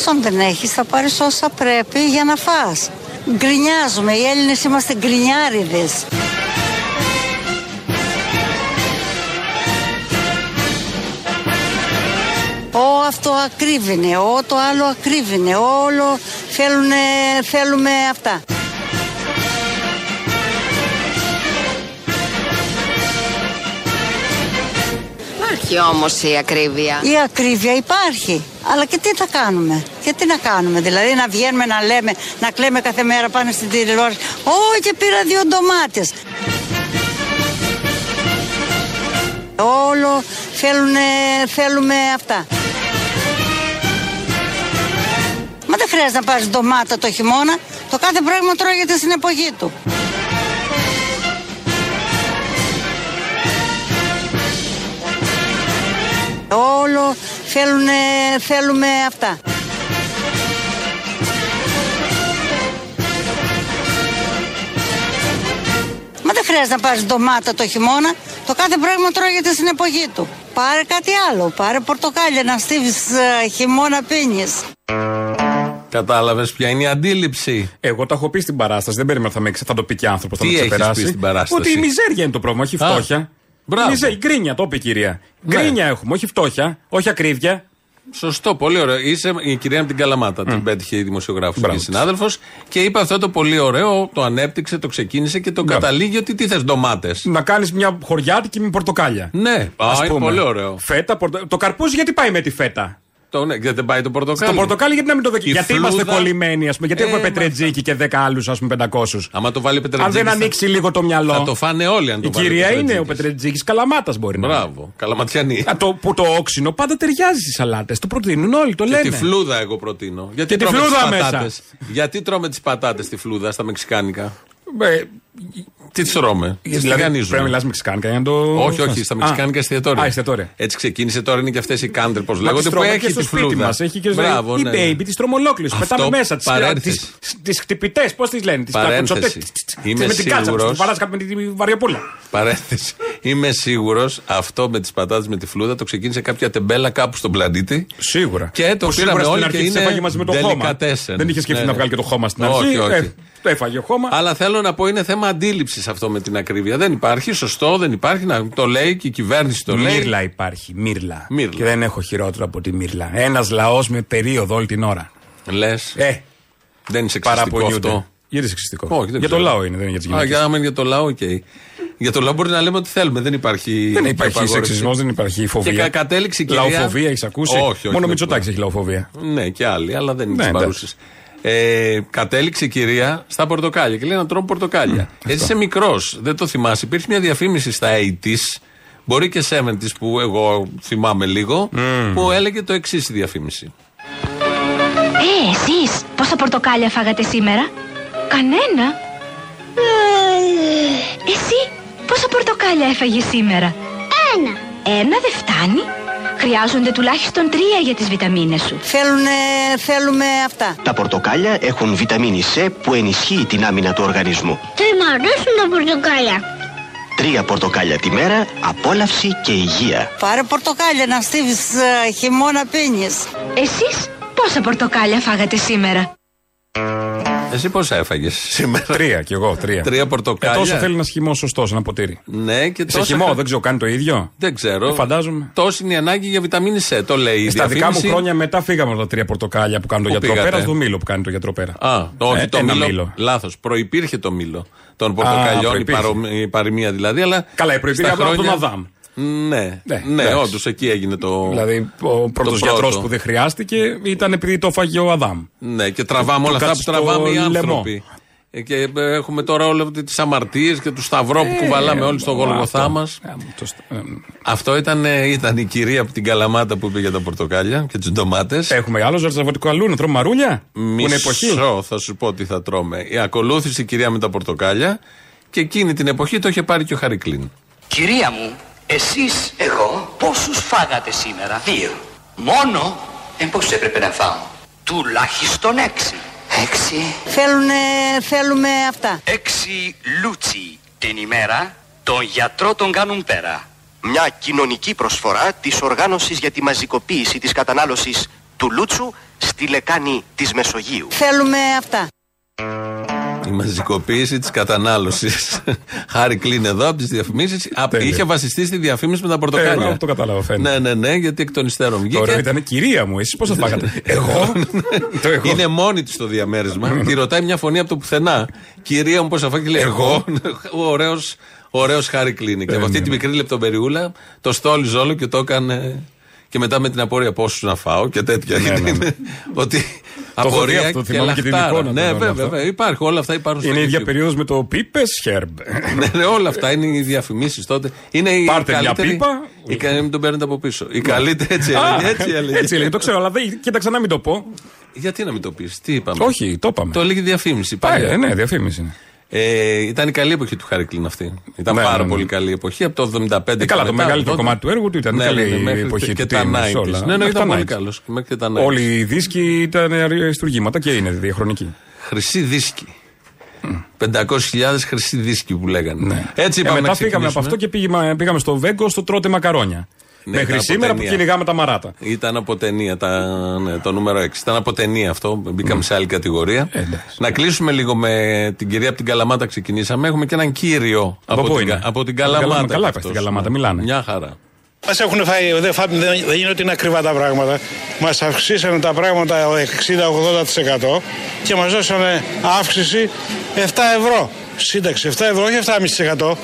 Εφόσον δεν έχεις θα πάρεις όσα πρέπει για να φας. Γκρινιάζουμε, οι Έλληνες είμαστε γκρινιάριδες. Ω αυτό ακρίβεινε, ω το άλλο ακρίβεινε, όλο θέλουνε, θέλουμε αυτά. Υπάρχει όμως η ακρίβεια. Η ακρίβεια υπάρχει. Αλλά και τι θα κάνουμε; Και τι να κάνουμε; Δηλαδή να βγαίνουμε να λέμε, να κλαίμε κάθε μέρα πάνω στην τηλεόραση. Ω και πήρα δύο ντομάτες. Όλο θέλουνε, θέλουμε αυτά. Μα δεν χρειάζεται να πάρεις ντομάτα το χειμώνα. Το κάθε πράγμα τρώγεται στην εποχή του. Όλο θέλουνε, θέλουμε αυτά. Μα δεν χρειάζεται να πάρεις ντομάτα το χειμώνα. Το κάθε πράγμα τρώγεται στην εποχή του. Πάρε κάτι άλλο. Πάρε πορτοκάλια να στείλεις ε, χειμώνα πίνεις. Κατάλαβες ποια είναι η αντίληψη; Εγώ το έχω πει στην παράσταση. Δεν περίμενα θα, με, θα το πει και άνθρωπος. Θα Τι με έχεις ξεπεράσει. πει στην παράσταση; Ότι η μιζέρια είναι το πρόβλημα, όχι η Α, φτώχεια. Μπράβο. Η μιζέρια, η γκρίνια, το είπε η κυρία. Ναι. Γκρίνια έχουμε, όχι φτώχεια, όχι ακρίβεια. Σωστό, πολύ ωραίο. Είσαι η κυρία από την Καλαμάτα. Την πέτυχε η δημοσιογράφος Μπράβο και συνάδελφος. Και είπε αυτό το πολύ ωραίο, το ανέπτυξε, το ξεκίνησε και το Μπράβο. καταλήγει ότι τι θες ντομάτες. Να κάνεις μια χωριάτικη με πορτοκάλια. Ναι, Ας α, είναι πούμε. πολύ ωραίο. Φέτα, πορτο... Το καρπούζι γιατί πάει με τη φέτα; Το, ναι, γιατί δεν πάει το πορτοκάλι. Το πορτοκάλι γιατί να μην το δοκιμάσει. Η Γιατί είμαστε φλούδα- κολλημένοι, ας πούμε. Γιατί Ε, έχουμε μα πετρετζίκι και 10 άλλους, ας πούμε, 500. Άμα το βάλει Αν πετρετζίκι. δεν θα- ανοίξει λίγο το μυαλό. Θα το φάνε όλοι αν το Η βάλει κυρία είναι ο Πετρετζίκης. Πετρετζίκη Καλαμάτας μπορεί να είναι. Μπράβο, καλαματιανή. Α, το, που το όξινο πάντα ταιριάζει στις σαλάτες. Το προτείνουν όλοι, το Και λένε. τη φλούδα εγώ προτείνω. Γιατί Και τη τρώμε τις φλούδα μέσα. πατάτες. Γιατί τρώμε τις πατάτες στη φλούδα στα μεξικάνικα; Ε, Τι τις τρώμε; Τι δηλαδή, τηγανίζουμε. πρέπει να μιλάς μεξικάνικα για να το. Όχι, όχι, στα μεξικάνικα εστιατόρια. Α, εστιατόρια. Έτσι ξεκίνησε τώρα, είναι και αυτές οι κάντρε, πώ Μα λέγονται, τις που τρώμε έχει και τη στο σπίτι φλούδα. μας. Έχει και Μπράβο, η ναι. baby, τις τρομολόκληρε. Αυτό, Πετάμε μέσα τις παρένθεση. τις χτυπητές, πώς τις λένε. Τις Παρένθεση. Είμαι Με την κάτσα, σίγουρος- τι βαράς κάτω με τη βαριοπούλα. Παρένθεση. Είμαι σίγουρος αυτό με τις πατάτες με τη φλούδα το ξεκίνησε κάποια τεμπέλα κάπου στον πλανήτη. Σίγουρα. Και το Που πήραμε σίγουρα στην όλοι αρχή και της είναι έφαγε μαζί με το χώμα. delicatessen. Δεν είχες σκεφτεί Ναι, να ναι. βγάλει και το χώμα στην Όχι, αρχή. όχι. Ε, Το έφαγε χώμα. Αλλά θέλω να πω είναι θέμα αντίληψης αυτό με την ακρίβεια. Δεν υπάρχει, σωστό, δεν υπάρχει. Να το λέει και η κυβέρνηση το λέει. Μίρλα υπάρχει. Μίρλα. Μίρλα. Και δεν έχω χειρότερο από τη μίρλα. Ένας λαός με περίοδο όλη την ώρα. Λες. Ε, δεν είναι σεξιστικό παραπονιούνται. αυτό. Γιατί είναι σεξιστικό; Όχι, δεν για το ξέρω. λαό είναι, δεν είναι για τις Α, γυναίκες. για, άμα είναι για το λαό, οκ. Για το λαό μπορεί να λέμε ό,τι θέλουμε. Δεν υπάρχει. Δεν υπάρχει απαγόρευση. σεξισμός, δεν υπάρχει Και φοβία. κα- κατέληξε η κυρία. Λαοφοβία έχεις ακούσει; Όχι, όχι. Μόνο ο δεν Μητσοτάκης μπορεί. έχει λαοφοβία. Ναι, και άλλοι, αλλά δεν είναι Ναι, τι εντάξει. Παρούσε. Ε, κατέληξε η κυρία στα πορτοκάλια και λέει να τρώμε πορτοκάλια. Έτσι είσαι μικρός, δεν το θυμάσαι. Υπήρχε μια διαφήμιση στα 80s, μπορεί και 70s που εγώ θυμάμαι λίγο, που έλεγε το εξής η διαφήμιση. Ε, εσείς, πόσα πορτοκάλια φάγατε σήμερα; Κανένα. Εσύ, πόσα πορτοκάλια έφαγες σήμερα; Ένα. Ένα δεν φτάνει. Χρειάζονται τουλάχιστον τρία για τις βιταμίνες σου. Θέλουνε, θέλουμε αυτά. Τα πορτοκάλια έχουν βιταμίνη C που ενισχύει την άμυνα του οργανισμού. Δεν μ' αρέσουν τα πορτοκάλια. Τρία πορτοκάλια τη μέρα, απόλαυση και υγεία. Πάρε πορτοκάλια να στείλεις ε, χειμώνα πίνεις. Εσείς, πόσα πορτοκάλια φάγατε σήμερα; Εσύ πόσα έφαγες; Σήμερα. Τρία κι εγώ, τρία. Τρία Ε, πορτοκάλια. τόσο θέλει ένα χυμό σωστό, ένα ποτήρι. Ναι, και Σε τόσα χυμό, χα- δεν ξέρω, κάνει το ίδιο; Δεν ξέρω. Ε, φαντάζομαι. Τόση είναι η ανάγκη για βιταμίνη C, το λέει η Στα δικά μου διαφήμιση. χρόνια μετά φύγαμε από τα τρία πορτοκάλια που κάνει το Πού γιατρό πήγατε; πέρας στο μήλο που κάνει το γιατρό πέρα. Α, το, όχι Ε, το ένα μήλο. μήλο. Λάθος. Προπήρχε το μήλο των πορτοκαλιών, η, προϋπήρχε. παρο- η παροιμία δηλαδή. Αλλά Καλά, η προϋπήρχε στα από τον χρόνια- Αδάμ. Ναι, Ναι, ναι, εντάξει. όντως εκεί έγινε το. Δηλαδή, ο πρώτος το γιατρός πρώτο. που δεν χρειάστηκε ήταν επειδή το φάγε ο Αδάμ. Ναι, και τραβάμε Του όλα αυτά που κάτσε στο τραβάμε οι λαιμό. άνθρωποι. Ε, Και ε, έχουμε τώρα όλε τις αμαρτίες και τους σταυρό που κουβαλάμε όλοι στο Γολγοθά Ε, Αυτό. μας. Ε, μου το st- ε, Αυτό ήταν, ε, ήταν η κυρία από την Καλαμάτα που είπε για τα πορτοκάλια και τις ντομάτες. Έχουμε άλλο ζαρτζαβωτικό αλλού να τρώμε μαρούλια. Που είναι εποχή. Μισό, θα σου πω τι θα τρώμε. Η ακολούθηση η κυρία με τα πορτοκάλια και εκείνη την εποχή το είχε πάρει και ο Χαρικλίν. Κυρία μου, εσείς Εγώ πόσους φάγατε σήμερα; δύο. Μόνο; Ε, πώς έπρεπε να φάω; τουλάχιστον έξι. Έξι. Θέλουνε, θέλουμε αυτά. Έξι λούτσι την ημέρα, τον γιατρό τον κάνουν πέρα. Μια κοινωνική προσφορά της οργάνωσης για τη μαζικοποίηση της κατανάλωσης του λούτσου στη λεκάνη της Μεσογείου. Θέλουμε αυτά. Η μαζικοποίηση της κατανάλωσης. Χάρη κλείνει εδώ από τις διαφημίσεις. Τέλεια. Είχε βασιστεί στη διαφήμιση με τα Ε, πορτοκάλια. εγώ το κατάλαβα, φαίνεται. Ναι, ναι, ναι, γιατί εκ των υστέρων βγήκε. Τώρα ήταν κυρία μου, εσείς πώς θα φάγατε; Εγώ; Το εγώ. Είναι μόνη της το διαμέρισμα. Τη ρωτάει μια φωνή από το πουθενά. Κυρία μου, πώς θα φάει και λέει Εγώ; Ωραίος ωραίος Χάρη κλείνει. Και από αυτή ναι, τη ναι. μικρή λεπτομεριούλα το στόλιζε όλο και το έκανε. Και μετά με την απορία πόσου να φάω και τέτοια. Ναι, ναι. Είναι Ότι έχω δει απορία αυτό, και θυμάμαι και την λαχτάρα. εικόνα Ναι, τώρα όλο βέβαια, αυτό. βέβαια. Υπάρχει, όλα αυτά υπάρχουν στο Είναι η ίδια YouTube. περίοδος με το Πίπες Χέρμπ. ναι, ναι, όλα αυτά είναι οι διαφημίσεις τότε. Είναι η Πάρτε μια καλύτερη. πίπα. Η, κα- μην τον παίρνετε από πίσω. Η καλύτερη έτσι Α, έλεγε. Έτσι έλεγε. Έτσι έλεγε, το ξέρω, αλλά δεν- κοίταξα να μην το πω. Γιατί να μην το πεις, τι είπαμε. Όχι, το είπαμε. Το έλεγε διαφήμιση. Πάει, παλιά. ε, ναι, διαφήμιση είναι. Ε, ήταν η καλή εποχή του Χάρη αυτή. Ήταν Ναι, πάρα ναι, ναι. πολύ καλή εποχή. Από το 75 Ε, καλά, το μετά, μεγαλύτερο 80. κομμάτι του έργου του ήταν Ναι, καλή ναι, ναι, μέχρι εποχή και του τα τι είναι, 90s. όλα. Ναι, ναι, Μέχρι ήταν τα πολύ 90s. καλός. Μέχρι και τα 90s. Όλοι οι δίσκοι ήταν αριστούργήματα και είναι διαχρονικοί. Χρυσή δίσκη. 500.000 χρυσή δίσκη που λέγανε. Ναι. Έτσι Ε, είπαμε μετά να φύγαμε από ξεκινήσουμε. αυτό και πήγαμε, πήγαμε στο Βέγκο στο τρώτε μακαρόνια. Ναι, Μέχρι ήταν από σήμερα που ταινία. κυνηγάμε τα μαράτα. Ήταν από ταινία, τα, ναι, το νούμερο 6. Ήταν από ταινία αυτό. Μπήκαμε σε άλλη κατηγορία. Ε, εντάξει. να κλείσουμε λίγο με την κυρία από την Καλαμάτα. Ξεκινήσαμε. Έχουμε και έναν κύριο Από πού την, είναι; από την Από την Καλαμάτα. Καλαμάτα. Καλά κι είπα, στην αυτός. Καλαμάτα, Ναι. μιλάνε. Μια χαρά. Μας έχουν φάει, δεν, φά- δεν, δεν είναι ότι είναι ακριβά τα πράγματα. Μας αυξήσανε τα πράγματα 60-80% και μας δώσανε αύξηση 7 ευρώ. Σύνταξη 7 ευρώ, όχι 7,5%. 7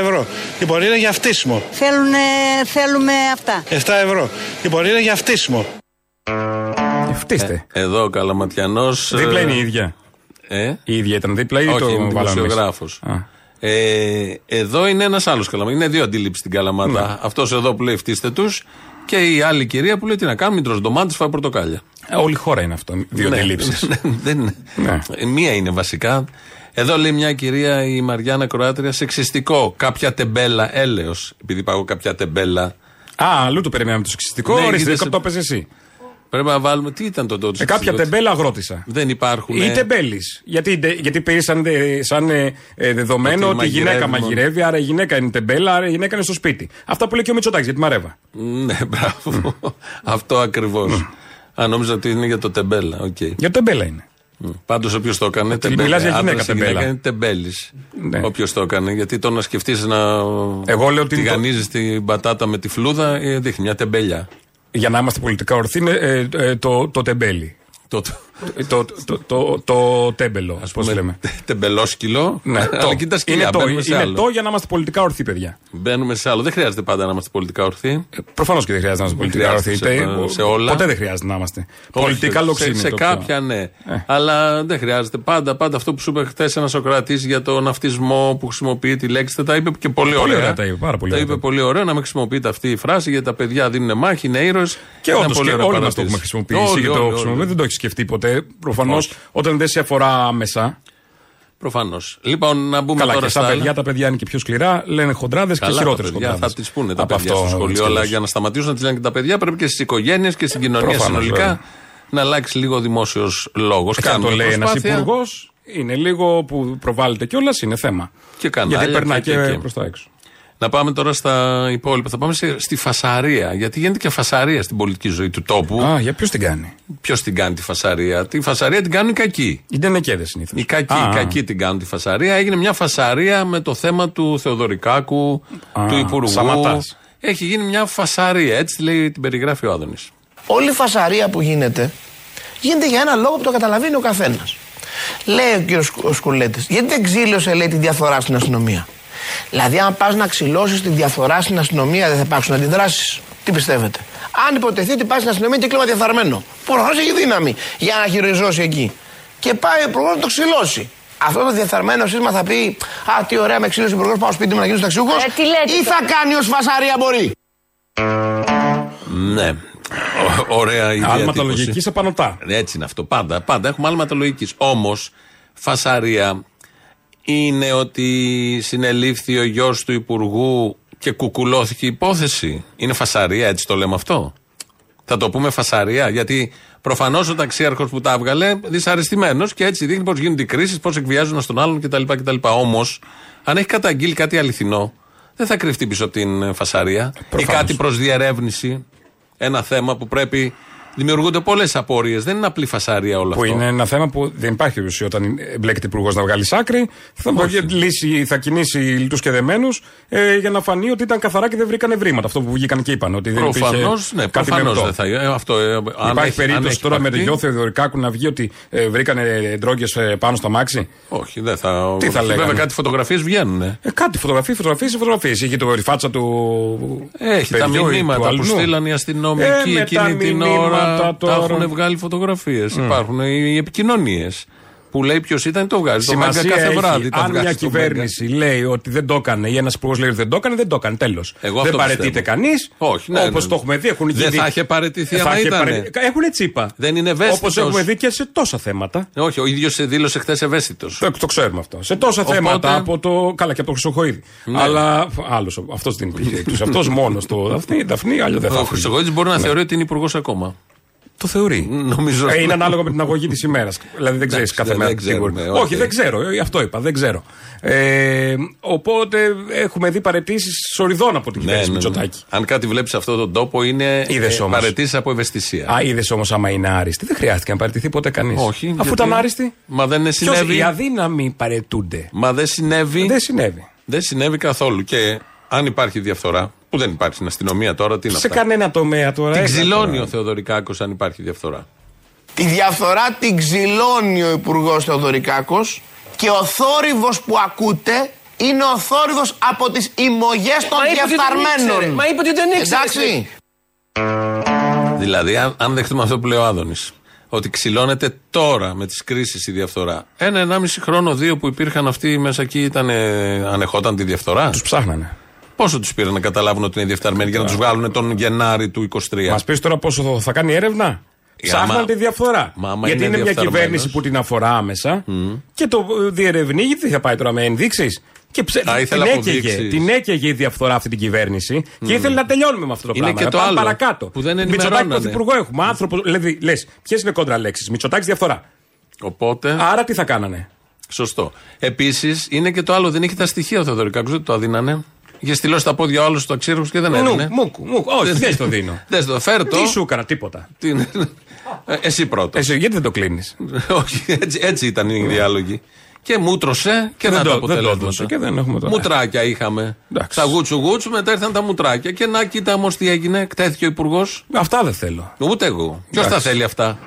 ευρώ. Λοιπόν, είναι για φτύσιμο. Θέλουνε, θέλουμε αυτά. 7 ευρώ. Λοιπόν, είναι για φτύσιμο. Ε, Φτύστε. Εδώ ο Καλαματιανός. Δίπλα είναι η ίδια. Ε, Η ίδια ήταν δίπλα ή όχι, το είναι βάλαμε μέσα; δημοσιογράφο. Α. Ε, εδώ είναι ένας άλλος Καλαμάτα. Είναι δύο αντίληψεις στην Καλαμάτα. Ναι. Αυτός εδώ που λέει φτύστε τους και η άλλη κυρία που λέει τι να κάνουμε, μην τρως ντομάτες, φάει πορτοκάλια. Ε, Όλη η χώρα είναι αυτό. Δύο Ναι, αντιλήψει. ναι, δεν είναι. Ναι. Ε, Μία είναι βασικά. Εδώ λέει μια κυρία, η Μαριάννα Κροάτρια, σεξιστικό. Κάποια τεμπέλα, έλεος. Επειδή πάω κάποια τεμπέλα. Α, αλλού το περιμέναμε το σεξιστικό. Ναι, Ορίστε, είδες- κάπου το έπαιζες εσύ. Πρέπει να βάλουμε. Τι ήταν το τότε. Ε, κάποια τεμπέλα αγρότησα. Δεν υπάρχουν. Ή ε, τεμπέλης. Γιατί, γιατί πήραν σαν ε, ε, δεδομένο Ότι ότι η γυναίκα μαγειρεύει μόνο. μαγειρεύει, άρα η γυναίκα είναι τεμπέλα, άρα η γυναίκα είναι στο σπίτι. Αυτά που λέει και ο Μητσοτάκης για τη Μαρέβα. Ναι, μπράβο. Αυτό ακριβώς. Α, νόμιζα ότι είναι για το τεμπέλα. Οκ. Για τεμπέλα είναι. Πάντως, όποιος το έκανε. τεμπέλα. μιλάς για γυναίκα Άντρας ή τεμπέλα. είναι τεμπέλης. Ναι. Όποιος το έκανε. Γιατί το να σκεφτείς να. Εγώ λέω ότι είναι το- τηγανίζεις την πατάτα με τη φλούδα, ε, δείχνει μια τεμπέλια. Για να είμαστε πολιτικά ορθοί είναι ε, ε, το, το τεμπέλι. Το, Ε, Το, το, το, το τέμπελο, πώς λέμε. Τεμπελόσκυλο. Ναι, Αλλά το. και τα σκυλιά. είναι το, μπαίνουμε σε είναι άλλο. το για να είμαστε πολιτικά ορθοί, παιδιά. Μπαίνουμε σε άλλο. Δεν χρειάζεται πάντα να είμαστε πολιτικά ορθοί. Προφανώς και δεν χρειάζεται να είμαστε πολιτικά ορθοί. χρειάζεται σε- Τε- σε όλα. Ποτέ δεν χρειάζεται να είμαστε. Όχι, Πολιτικά σε, λοξίνη. σε το πιο. κάποια ναι. Αλλά δεν χρειάζεται. Πάντα, πάντα αυτό που σου είπε χθες ένας Σοκράτη για τον αυτισμό που χρησιμοποιεί τη λέξη. Τα είπε και πολύ, Πολύ ωραία. ωραία τα είπε, πάρα πολύ Τα ωραία. είπε πολύ ωραία να μην χρησιμοποιείται αυτή η φράση γιατί τα παιδιά δίνουν μάχη, είναι ήρωες. Και όντως και όλοι μας το έχουμε χρησιμοποιήσει και το χρησιμοποιούμε. Δεν το έχεις σκεφτεί ποτέ. Προφανώς Όχι. όταν δεν σε αφορά άμεσα. Προφανώς. Λοιπόν, να μπούμε Καλά, τώρα και στα στα άλλα. παιδιά τα παιδιά είναι και πιο σκληρά, λένε χοντράδες και Καλά, τα χειρότερες παιδιά χοντράδες. θα τις πούνε τα παιδιά στο σχολείο. Αλλά για να σταματήσουν να τις λένε και τα παιδιά, πρέπει και στις οικογένειες και στην κοινωνία Προφανώς, συνολικά βέβαια. να αλλάξει λίγο δημόσιος λόγος. Και αν το λέει ένας υπουργός, είναι λίγο που προβάλλεται κιόλας, είναι θέμα. Και κανάλια Γιατί περνάει και- και, και- και. προς τα έξω. Να πάμε τώρα στα υπόλοιπα. Θα πάμε σε- στη φασαρία. Γιατί γίνεται και φασαρία στην πολιτική ζωή του τόπου. Α, για ποιος την κάνει; Ποιος την κάνει τη φασαρία; Τη φασαρία την κάνουν οι κακοί. Οι ντενεκέδε συνήθως. Οι κακοί, οι κακοί την κάνουν τη φασαρία. Έγινε μια φασαρία με το θέμα του Θεοδωρικάκου, Α, του Υπουργού. Σαματάς. Έχει γίνει μια φασαρία. Έτσι λέει, την περιγράφει ο Άδωνης. Όλη η φασαρία που γίνεται γίνεται για ένα λόγο που το καταλαβαίνει ο καθένας. Λέει ο κύριος Σκουλέτης, γιατί δεν ξύλωσε λέει τη διαφθορά στην αστυνομία; Δηλαδή, αν πας να ξυλώσεις τη διαφθορά στην αστυνομία, δεν θα υπάρξουν αντιδράσεις. Τι πιστεύετε; Αν υποτεθεί ότι πάει στην αστυνομία και κλίμα διαφθαρμένο. Προφανώς έχει δύναμη για να χειριζώσει εκεί. Και πάει ο υπουργός να το ξυλώσει. Αυτό το διαφθαρμένο σύστημα θα πει Α, τι ωραία με ξύλωσε ο υπουργός, πάω σπίτι μου να γίνω ταξιούχο. Ε, τι λέτε Ή θα κάνει ως φασαρία μπορεί. Ναι. Ω- Ωραία η Άλματα διατύπωση. λογικής απανοτά. Έτσι είναι αυτό. Πάντα, πάντα έχουμε άλματα λογικής. Όμως, φασαρία είναι ότι συνελήφθη ο γιος του Υπουργού και κουκουλώθηκε η υπόθεση. Είναι φασαρία, έτσι το λέμε αυτό. Θα το πούμε φασαρία, γιατί προφανώς ο ταξίαρχος που τα έβγαλε δυσαρεστημένος και έτσι δείχνει πώς γίνονται οι κρίσεις, πώς εκβιάζουν ένα τον άλλον κτλ. κτλ. Όμως, αν έχει καταγγείλει κάτι αληθινό, δεν θα κρυφτεί πίσω από την ε, φασαρία ή Προφανώς. κάτι προς διερεύνηση. Ένα θέμα που πρέπει Δημιουργούνται πολλές απορίες. Δεν είναι απλή φασαρία όλο που αυτό. είναι ένα θέμα που δεν υπάρχει ουσία όταν εμπλέκεται υπουργός να βγάλει άκρη. Θα, λύσει, θα κινήσει λιτούς και δεμένους ε, για να φανεί ότι ήταν καθαρά και δεν βρήκαν ευρήματα. Αυτό που βγήκαν και είπαν. Ότι προφανώς, ναι, προφανώς δεν θα. Ε, αυτό, ε, υπάρχει περίπτωση τώρα με τον γιο Θεοδωρικάκου να βγει ότι ε, βρήκαν ντρόγκε ε, πάνω στο μάξι. Όχι, δεν θα. Τι θα λέγανε; Βέβαια κάτι φωτογραφίες βγαίνουν. Ε. κάτι φωτογραφίες, φωτογραφίες, φωτογραφίες. Έχει το ρηφάτσα του. Έχει τα μηνύματα που στείλαν οι αστυνομικοί εκείνη την ώρα τα έχουν βγάλει φωτογραφίες. Mm. Υπάρχουν οι επικοινωνίες που λέει ποιος ήταν, το βγάζει. Σημασία το κάθε βράδυ. Αν μια κυβέρνηση λέει ότι δεν το έκανε ή ένας υπουργός λέει ότι δεν το έκανε, δεν το έκανε. Τέλος. Δεν παρετείται κανείς. Όχι, ναι, Όπως ναι. το έχουμε δει. Έχουν δεν θα είχε παρετηθεί άμα ήταν. Έχουν τσίπα. Δεν είναι ευαίσθητος. Όπως έχουμε δει και σε τόσα θέματα. Όχι, ο ίδιος δήλωσε χθες ευαίσθητος. Το, το ξέρουμε αυτό. Σε τόσα Οπότε... θέματα από το. Καλά και από το Χρυσοχοίδη. Ναι. Αλλά άλλος. Αυτός δεν υπήρχε. Αυτός μόνος το Δαφνί, Δαφνί, άλλο δεν θα Ο Χρυσοχοίδης μπορεί να θεωρεί ότι είναι υπουργός ακόμα. Το θεωρεί. Νομίζω... Ε, είναι ανάλογα με την αγωγή της ημέρας. Δηλαδή δεν ξέρεις κάθε μέρα τι μπορεί. Όχι, δεν ξέρω. Ε, αυτό είπα. Δεν ξέρω. Ε, οπότε έχουμε δει παρετήσεις σοριδών από την ναι, κυβέρνηση ναι, ναι. Μητσοτάκη. Αν κάτι βλέπεις σε αυτόν τον τόπο είναι ε, παρετήσεις από ευαισθησία. Α, είδες όμως άμα είναι άριστη. Δεν χρειάστηκε να παρετηθεί ποτέ κανείς. Όχι. Αφού γιατί... ήταν άριστη. Μα δεν συνέβη. Οι αδύναμοι παρετούνται. Μα δεν συνέβη. Δεν συνέβη. Δεν συνέβη καθόλου. Και αν υπάρχει διαφθορά, που δεν υπάρχει στην αστυνομία τώρα, τι να Σε κανένα τομέα τώρα. Την ξυλώνει ο Θεοδωρικάκος αν υπάρχει διαφθορά. Τη διαφθορά την ξυλώνει ο Υπουργός Θεοδωρικάκος και ο θόρυβος που ακούτε είναι ο θόρυβος από τις ημωγέ των διεφθαρμένων. Μα είπε ότι δεν ήξερε. Εντάξει. Δηλαδή, αν, αν δεχτούμε αυτό που λέει ο Άδωνης, ότι ξυλώνεται τώρα με τις κρίσεις η διαφθορά. Ένα, ενάμιση χρόνο, δύο που υπήρχαν αυτοί μέσα εκεί, ήταν, ανεχόταν τη διαφθορά; Τους ψάχνανε. Πόσο τους πήραν να καταλάβουν ότι είναι διεφθαρμένοι για να τους βγάλουν τον Γενάρη του 23. Μας πεις τώρα πόσο θα κάνει έρευνα; Ψάχναν τη διαφθορά. Μα, Γιατί είναι, είναι μια κυβέρνηση που την αφορά άμεσα mm. και το διερευνεί, γιατί θα πάει τώρα με ενδείξεις; Και ψε... την, έκαιγε, την έκαιγε η διαφθορά αυτή την κυβέρνηση mm. και ήθελε να τελειώνουμε με αυτό το είναι πράγμα. Και το άλλο παρακάτω. Που δεν Μητσοτάκη πρωθυπουργό έχουμε. Άνθρωπο. Δηλαδή, λες, ποιες είναι κόντρα λέξεις; Μητσοτάκη διαφθορά. Οπότε. Άρα τι θα κάνανε; Σωστό. Επίσης είναι και το άλλο. Δεν είχε τα στοιχεία ο Θεοδωρικάκος, δεν το αδύνανε. Είχε στυλώσει τα πόδια όλους στο αξίρου και δεν έδινε. Μούκου, μούκου. Όχι, δεν το δίνω. Δεν το φέρω. Τι σου έκανα, τίποτα. Εσύ πρώτος. Εσύ, γιατί δεν το κλείνεις; Όχι, έτσι, έτσι ήταν οι διάλογοι. Και μούτρωσε και να το αποτελέσματα. Και δεν έχουμε τώρα. Μουτράκια είχαμε. Εντάξει. Τα γούτσου γούτσου, μετά ήρθαν τα μουτράκια. Και να κοίτα όμως τι έγινε, εκτέθηκε ο υπουργός. Αυτά δεν θέλω. Ούτε εγώ. Ποιος τα θέλει αυτά;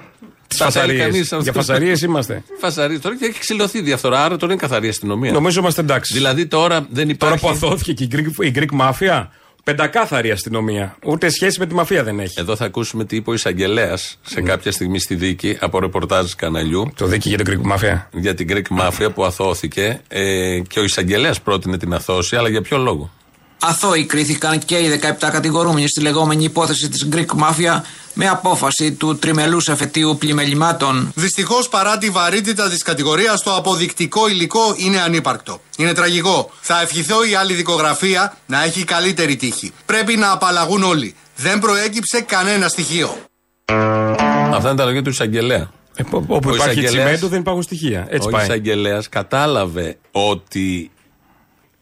Φασαρίες. Για φασαρίες είμαστε. Φασαρίες τώρα και έχει ξυλωθεί διαφθορά, άρα τώρα είναι καθαρή αστυνομία. Νομίζω είμαστε εντάξει. Δηλαδή τώρα δεν υπάρχει. Τώρα που αθώθηκε και η Greek, η Greek Mafia, πεντακάθαρη αστυνομία. Ούτε σχέση με τη μαφία δεν έχει. Εδώ θα ακούσουμε τι είπε ο εισαγγελέας σε κάποια στιγμή στη δίκη από ρεπορτάζ καναλιού. Το δίκη για την Greek Mafia. Για την Greek Mafia που αθώθηκε ε, και ο εισαγγελέας πρότεινε την αθώση, αλλά για ποιο λόγο; Αθώοι κρίθηκαν και οι 17 κατηγορούμενοι στη λεγόμενη υπόθεση της Greek Mafia με απόφαση του τριμελούς εφετείου πλημελημάτων. Δυστυχώς παρά τη βαρύτητα της κατηγορίας το αποδεικτικό υλικό είναι ανύπαρκτο. Είναι τραγικό. Θα ευχηθώ η άλλη δικογραφία να έχει καλύτερη τύχη. Πρέπει να απαλλαγούν όλοι. Δεν προέκυψε κανένα στοιχείο. Αυτά είναι τα λόγια του εισαγγελέα. Ε, όπου υπάρχει τσιμέντο δεν υπάρχουν στοιχεία. Έτσι ο εισαγγελέας κατάλαβε ότι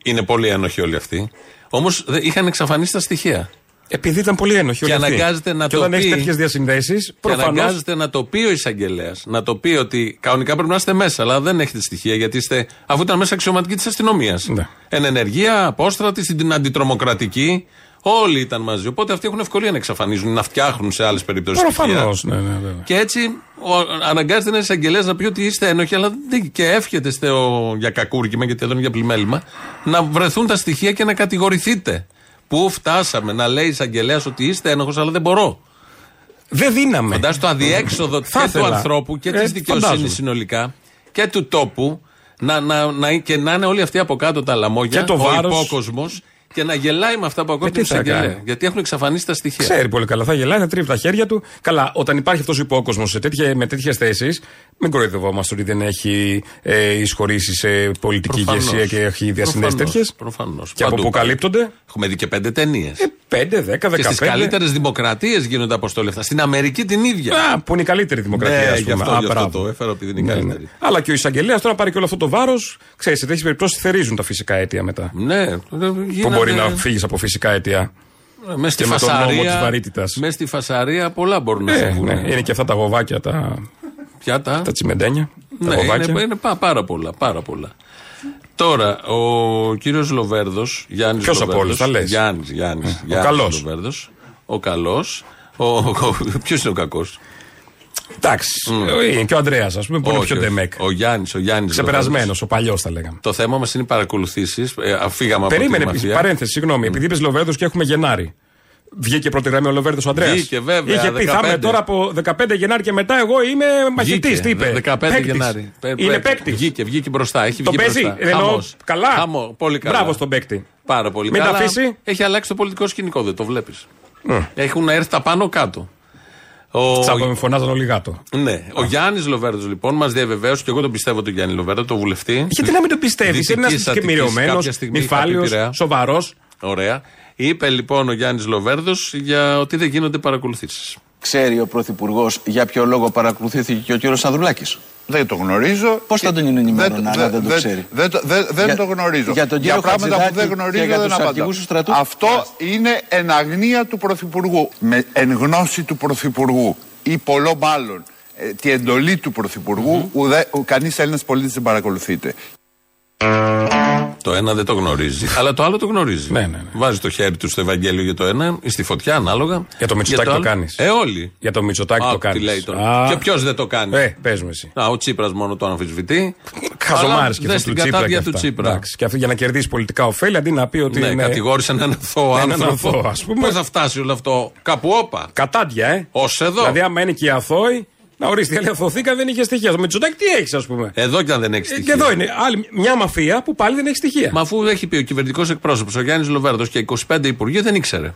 είναι πολύ ένοχοι όλοι αυτοί. Όμως είχαν εξαφανίσει τα στοιχεία. Επειδή ήταν πολύ ένοχοι. Και αναγκάζεται να και το όταν πει. έχει τέτοιες διασυνδέσεις, προφανώ. Και αναγκάζεται να το πει ο εισαγγελέας. Να το πει ότι κανονικά πρέπει να είστε μέσα, αλλά δεν έχετε στοιχεία γιατί είστε. αφού ήταν μέσα αξιωματικοί της αστυνομίας. Ναι. Εν ενεργεία, απόστρατη, στην αντιτρομοκρατική. Όλοι ήταν μαζί. Οπότε αυτοί έχουν ευκολία να εξαφανίζουν, να φτιάχνουν σε άλλες περιπτώσεις. Προφανώς, ναι, ναι, βέβαια. Και έτσι ο, αναγκάζεται ένας εισαγγελέας να πει ότι είστε ένοχοι, αλλά δεν, και εύχεται στο, για κακούργημα, γιατί εδώ είναι για πλημέλημα, να βρεθούν τα στοιχεία και να κατηγορηθείτε. Πού φτάσαμε να λέει εισαγγελέας ότι είστε ένοχος, αλλά δεν μπορώ. Δεν δίναμε. Φαντάζομαι το αδιέξοδο και του ανθρώπου και ε, της δικαιοσύνης συνολικά και του τόπου να, να, να, και να είναι όλοι αυτοί από κάτω τα λαμόγια, και το ο βάρος... υπόκοσμος και να γελάει με αυτά που ακούει την εισαγγελέα. Γιατί έχουν εξαφανίσει τα στοιχεία. Ξέρει πολύ καλά. Θα γελάει, θα τρίβει τα χέρια του. Καλά, όταν υπάρχει αυτός ο υπόκοσμος με τέτοιες θέσεις, μην κοροϊδευόμαστε ότι δεν έχει ε, εισχωρήσει σε πολιτική ηγεσία και έχει διασυνδέσει τέτοιες. Προφανώς. Και από που καλύπτονται; Έχουμε δει και πέντε ταινίες. Ε, πέντε, δέκα, δεκαπέντε. Και στις καλύτερες δημοκρατίες γίνονται αποστόλοι αυτά. Στην Αμερική την ίδια. Α, που είναι η καλύτερη δημοκρατία, ναι, ας πούμε. Γι αυτό, Α, γι αυτό το έφερα επειδή είναι η ναι, καλύτερη. Ναι. Αλλά και ο εισαγγελέας τώρα πάρει και όλο αυτό το βάρος. Ξέρεις, σε τέτοιες περιπτώσεις θερίζουν τα φυσικά αίτια μετά. Ναι, Που μπορεί να φύγεις από φυσικά αίτια. Μες στη, Και με τον νόμο της φασαρία, βαρύτητας. μες στη φασαρία πολλά μπορούν να Ε, συμβούν. ναι, είναι και αυτά τα γοβάκια, τα, Ποια τα; τα τσιμεντένια. τα Ναι, γοβάκια. είναι, είναι πά- πάρα πολλά, πάρα πολλά. Τώρα, ο κύριος Λοβέρδος, Γιάννης Ποιος από όλους, τα λες; Γιάννης, Γιάννης. ο καλός. Λοβέρδος, ο καλός. Ο, ο, Ποιος είναι ο κακός; Εντάξει. Είναι και ο Αντρέα, ας πούμε, που είναι πιο ντεμεκ. Ο Γιάννης, ο Γιάννης. Ξεπερασμένος, ο παλιός θα λέγαμε. Το θέμα μας είναι οι παρακολουθήσεις. Ε, φύγαμε Περίμενε, από τη επίσης, μαφία. παρένθεση, συγγνώμη, επειδή είπες Λοβέρδος και έχουμε Γενάρη. Βγήκε πρώτη γραμμή ο Λοβέρδος ο Αντρέα. Βγήκε, βέβαια, Είχε πει, θα είμαι 15. τώρα από 15 Γενάρη και μετά εγώ είμαι μαχητής. Βγήκε, Τι είπε; 15 Παίκτης. Γενάρη. Πε- Είναι πε- παίκτης. Βγήκε, βγήκε μπροστά. Έχει Το βγει παίζει; μπροστά. Εννοώ, Χαμός. καλά. Χαμό, πολύ καλά. Μπράβο στον παίκτη. Πάρα πολύ Μην τα καλά. αφήσει. Έχει αλλάξει το πολιτικό σκηνικό, δεν το βλέπεις. Έχουν έρθει τα πάνω κάτω. Ο... Τσάμπα με φωνάζαν όλοι γάτο. Ναι. Ο Γιάννης Λοβέρδος λοιπόν μας διαβεβαίωσε και εγώ τον πιστεύω τον Γιάννη Λοβέρδο, τον βουλευτή. Γιατί να μην το πιστεύεις. Είναι ένας Δυτικής Αττικής, τεκμηριωμένο, κάποια στιγμή είχα πει νυφάλιος, Πειραιά. σοβαρός. Ωραία. Είπε λοιπόν ο Γιάννης Λοβέρδος για ότι δεν γίνονται παρακολουθήσεις. Ξέρει ο Πρωθυπουργός για ποιο λόγο παρακολουθήθηκε και ο κύριος Ανδρουλάκης; Δεν το γνωρίζω. Πώς θα τον ενημερώνω, αν δεν το ξέρει. Δεν, το- δεν- δεν Για- το γνωρίζω. για τον κύριο πράγματα που δεν Χατζηδάκη γνωρίζω και για δεν τους απαντάω. αρχηγούς του στρατού; Αυτό είναι εν αγνία του Πρωθυπουργού. Με εν γνώση του Πρωθυπουργού ή πολλό μάλλον ε, τη εντολή του Πρωθυπουργού, ουδέ, ο, κανείς Έλληνας πολίτης δεν παρακολουθείται. Το ένα δεν το γνωρίζει, αλλά το άλλο το γνωρίζει. Ναι, ναι, ναι. Βάζει το χέρι του στο Ευαγγέλιο για το ένα ή στη φωτιά, ανάλογα. Για το Μητσοτάκη το άλλο- κάνεις. Ε, όλοι. Για το Μητσοτάκη Άκου το τι κάνει. λέει τώρα. Και ποιος δεν το κάνει; Ε, πες μου εσύ. Α, ο Τσίπρας μόνο το αμφισβητεί. Χαζομάρε Αλλά και δες αυτό την του Τσίπρα. κατάδια και του αυτά. Τσίπρα. Εντάξει, και αυτό για να κερδίσει πολιτικά ωφέλη αντί να πει ότι. Ναι, είναι... κατηγόρησε έναν αθώο Έναν άνθρωπο. αθώο, ας πούμε. Πώς θα φτάσει όλο αυτό, κάπου όπα. Κατάντια, ε. Ω εδώ. Δηλαδή, άμα είναι και οι αθώοι, να ορίστε, αλλά αθωθήκα δεν είχε στοιχεία. Το Μητσοτάκη τι έχει, ας πούμε; Εδώ κι αν δεν έχει Ε, στοιχεία. Και εδώ είναι άλλη, μια μαφία που πάλι δεν έχει στοιχεία. Μα αφού έχει πει ο κυβερνητικός εκπρόσωπος, ο Γιάννης Λοβέρδος και 25 υπουργοί δεν ήξερε.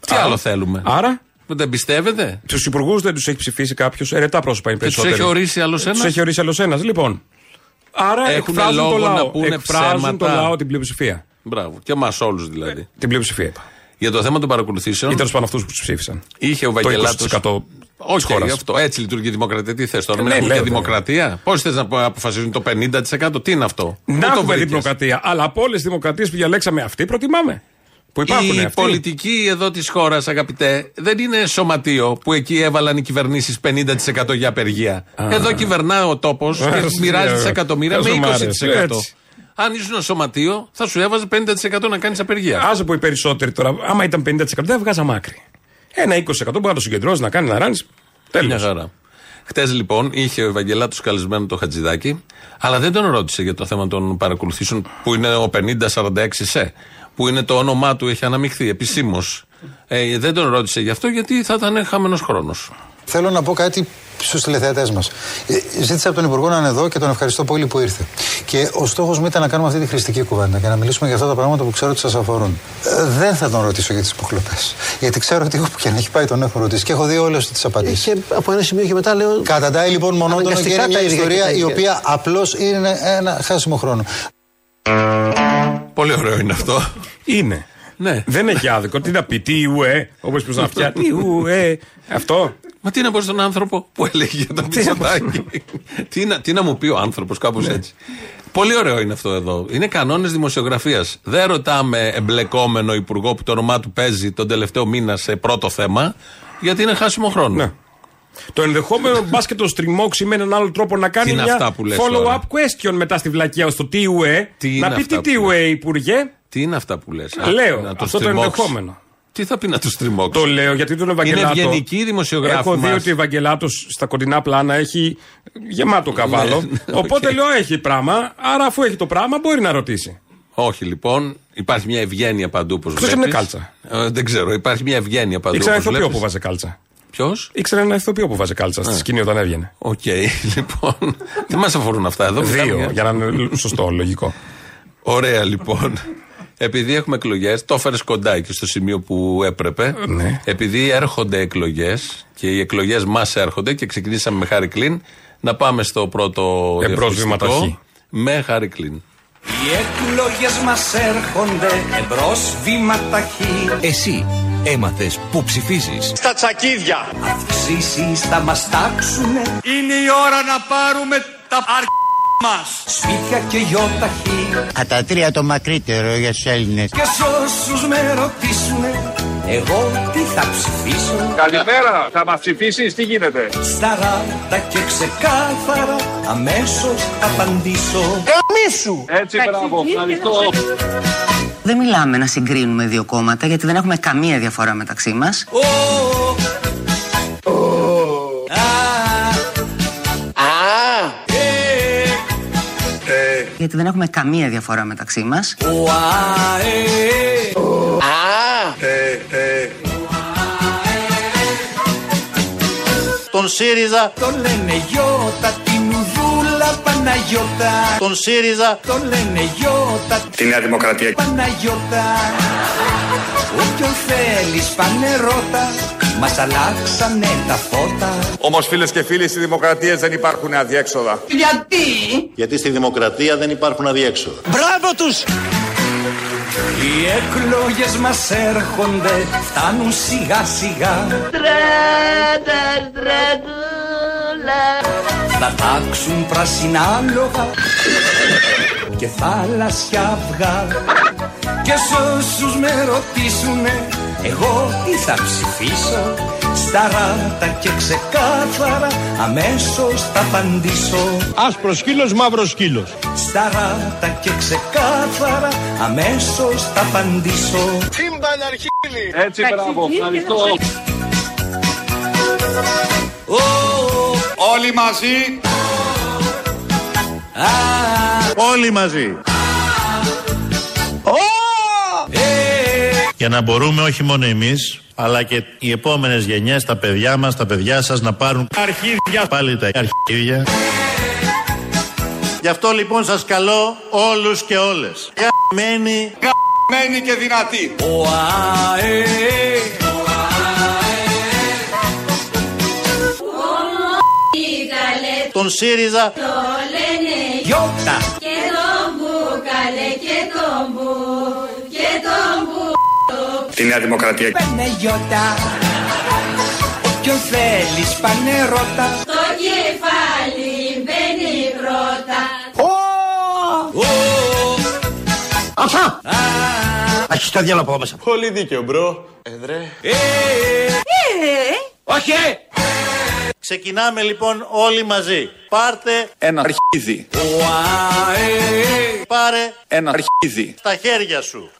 Τι Άρα- άλλο θέλουμε; Άρα, Δεν εμπιστεύεται; τους υπουργούς δεν τους έχει ψηφίσει κάποιος. Ερετά πρόσωπα είναι Και τους περισσότεροι. έχει ορίσει άλλος Τους ένας; έχει ορίσει άλλος ένας. Λοιπόν. Άρα Έχουν εκφράζουν λόγο το να λαό. πούνε εκφράζουν το ψέματα. λαό την πλειοψηφία. Μπράβο. Και εμάς όλους δηλαδή. Την πλειοψηφία είπα. Για το θέμα των παρακολουθήσεων. Ή τέλο πάντων αυτούς που τους ψήφισαν. Είχε ο Το Βαγγελάτος. 20% Όχι, της χώρας. αυτό. Έτσι λειτουργεί η δημοκρατία. Τι θες τώρα, Ε, μην ναι, έχουμε και λέω, δημοκρατία. Πώς θες να αποφασίζουν το 50%, τι είναι αυτό; Πού Να το έχουμε βρήκες; δημοκρατία. Αλλά από όλες τις δημοκρατίες που διαλέξαμε αυτή προτιμάμε. Που υπάρχουν Η αυτοί. πολιτική εδώ της χώρας, αγαπητέ, δεν είναι σωματείο που εκεί έβαλαν οι κυβερνήσεις 50% για απεργία. Εδώ κυβερνά ο τόπος και Ας, μοιράζεις ε, τι εκατομμύρια με τόσο μ' άρεσε, 20%. έτσι. Αν ήσουν σωματείο, θα σου έβαζε 50% να κάνεις απεργία. Άζω που οι περισσότεροι τώρα, άμα ήταν 50% δεν βγάζαμε άκρη. Ένα 20% μπορεί να το συγκεντρώσει, να κάνει να ράνεις. Μια Τέλο. χαρά. Χτες λοιπόν είχε ο Ευαγγελάτος καλεσμένο το Χατζηδάκι, αλλά δεν τον ρώτησε για το θέμα των παρακολουθήσεων που είναι ο 5046 σε, που είναι το όνομά του, έχει αναμειχθεί επισήμως. Ε, δεν τον ρώτησε γι' αυτό γιατί θα ήταν χαμένος χρόνος. Θέλω να πω κάτι στους τηλεθεατές μας. Ζήτησα από τον Υπουργό να είναι εδώ και τον ευχαριστώ πολύ που ήρθε. Και ο στόχος μου ήταν να κάνουμε αυτή τη χρηστική κουβέντα και να μιλήσουμε για αυτά τα πράγματα που ξέρω ότι σας αφορούν. Ε, δεν θα τον ρωτήσω για τις υποκλοπές. Γιατί ξέρω ότι όπου και αν έχει πάει τον έχω ρωτήσει και έχω δει όλες τις απαντήσεις. Και από ένα σημείο και μετά λέω. Καταντάει λοιπόν μονότονο και Αναγκαστικά είναι μια τα ίδια ιστορία και τα η ίδια. οποία απλώς είναι ένα χάσιμο χρόνο. Πολύ ωραίο είναι αυτό. Είναι. Ναι. Δεν έχει άδικο. Τι να πει, τι ουε, όπως πει να φτιάχνει. Τι ουε, αυτό. Μα τι να πω στον άνθρωπο που έλεγε για τον Μητσοτάκη. τι, να, τι να μου πει ο άνθρωπος, κάπως Ναι. έτσι. Πολύ ωραίο είναι αυτό εδώ. Είναι κανόνες δημοσιογραφίας. Δεν ρωτάμε εμπλεκόμενο υπουργό που το όνομά του παίζει τον τελευταίο μήνα σε πρώτο θέμα, γιατί είναι χάσιμο χρόνο. Ναι. Το ενδεχόμενο μπα και το στριμώξει με έναν άλλο τρόπο να κάνει Τι είναι μια αυτά που λες follow-up τώρα; question μετά στη βλακιά στο τι ουε. Τι είναι Να πει αυτά τι τι που ουε, Υπουργέ. Τι είναι αυτά που λες; Λέω. Αυτό το ενδεχόμενο. Τι θα πει να τους στριμώξει. Το λέω γιατί τον Ευαγγελάτο. Είναι ευγενική η δημοσιογράφη Έχω δει μας. ότι ο Ευαγγελάτος στα κοντινά πλάνα έχει γεμάτο καβάλο. Ναι, ναι, Οπότε οκ. λέω έχει πράγμα. Άρα αφού έχει το πράγμα μπορεί να ρωτήσει. Όχι λοιπόν. Υπάρχει μια ευγένεια παντού όπως Ποιος βλέπεις. είναι κάλτσα; δεν ξέρω. Υπάρχει μια ευγένεια παντού. Ήξερα ένα όπως ηθοποιό βλέπεις. που βάζε κάλτσα. Ποιος; Ήξερα ένα ηθοποιό που βάζε κάλτσα στη σκηνή όταν έβγαινε. Οκ, λοιπόν. Δεν μας αφορούν αυτά εδώ. Δύο, μιλάμε για να είναι σωστό, λογικό. Ωραία λοιπόν. Επειδή έχουμε εκλογές, το έφερες κοντά εκεί στο σημείο που έπρεπε. Ναι. Επειδή έρχονται εκλογές και οι εκλογές μας έρχονται και ξεκινήσαμε με Χάρη Κλίν, να πάμε στο πρώτο Εμπρός βήμα διαφημιστικό ταχύ. με Χάρη Κλίν. Οι εκλογές μας έρχονται εμπρός βήμα ταχύ Εσύ έμαθες που ψηφίζεις. Στα τσακίδια Αυξήσεις θα μας τάξουνε Είναι η ώρα να πάρουμε τα αρ... μας. Σπίτια και γιοταχή Κατά τρία το μακρύτερο για τους Έλληνες. Και σ' όσους με ρωτήσουνε Εγώ τι θα ψηφίσω Καλημέρα, θα μας ψηφίσεις, τι γίνεται; Σταράτα και ξεκάθαρα αμέσως απαντήσω Καμίσου Έτσι, μπράβο, ευχαριστώ Δεν μιλάμε να συγκρίνουμε δύο κόμματα γιατί δεν έχουμε καμία διαφορά μεταξύ μας. Γιατί δεν έχουμε καμία διαφορά μεταξύ μας. Τον ΣΥΡΙΖΑ. Το λένε Γιώτα την Ουδούλα Παναγιώτα. Τον ΣΥΡΙΖΑ. Το λένε Γιώτα Τη Νέα Δημοκρατία. Παναγιώτα. Όποιον θέλεις πανερώτα Μας αλλάξανε τα φώτα. Όμως φίλες και φίλοι, στη δημοκρατία δεν υπάρχουν αδιέξοδα. Γιατί; Γιατί στη δημοκρατία δεν υπάρχουν αδιέξοδα. Μπράβο τους! Οι εκλογές μας έρχονται Φτάνουν σιγά σιγά. Στράτα, στρατούλα. Θα τάξουν πράσινα άλογα Και θάλασσια αυγά. Και σε όσους με ρωτήσουνε Εγώ τι θα ψηφίσω Σταράτα και ξεκάθαρα Αμέσως θα απαντήσω Άσπρος σκύλος, μαύρος σκύλος. Σταράτα και ξεκάθαρα Αμέσως θα απαντήσω Σύμπαν αρχίδι. Έτσι, μπράβο, ευχαριστώ Όλοι μαζί Όλοι μαζί. Για να μπορούμε όχι μόνο εμείς, αλλά και οι επόμενες γενιές, τα παιδιά μας, τα παιδιά σας να πάρουν αρχίδια. πάλι τα αρχίδια. Γι' αυτό λοιπόν σας καλώ όλους και όλες. Γαμμένοι. Μένει και δυνατή ΟΑΕ Τον ΣΥΡΙΖΑ. Γιώτα Τη Νέα Δημοκρατία. Παναγιώτα Όποιον θέλεις πανερώτα Το κεφάλι μπαίνει πρώτα. Αυτά Έχεις τα διάλογο από μέσα. Πολύ δίκαιο, μπρο. Εδρέ Όχι Ξεκινάμε λοιπόν όλοι μαζί. Πάρτε Ένα αρχίδι. ΟΑΕ Πάρε Ένα αρχίδι. στα χέρια σου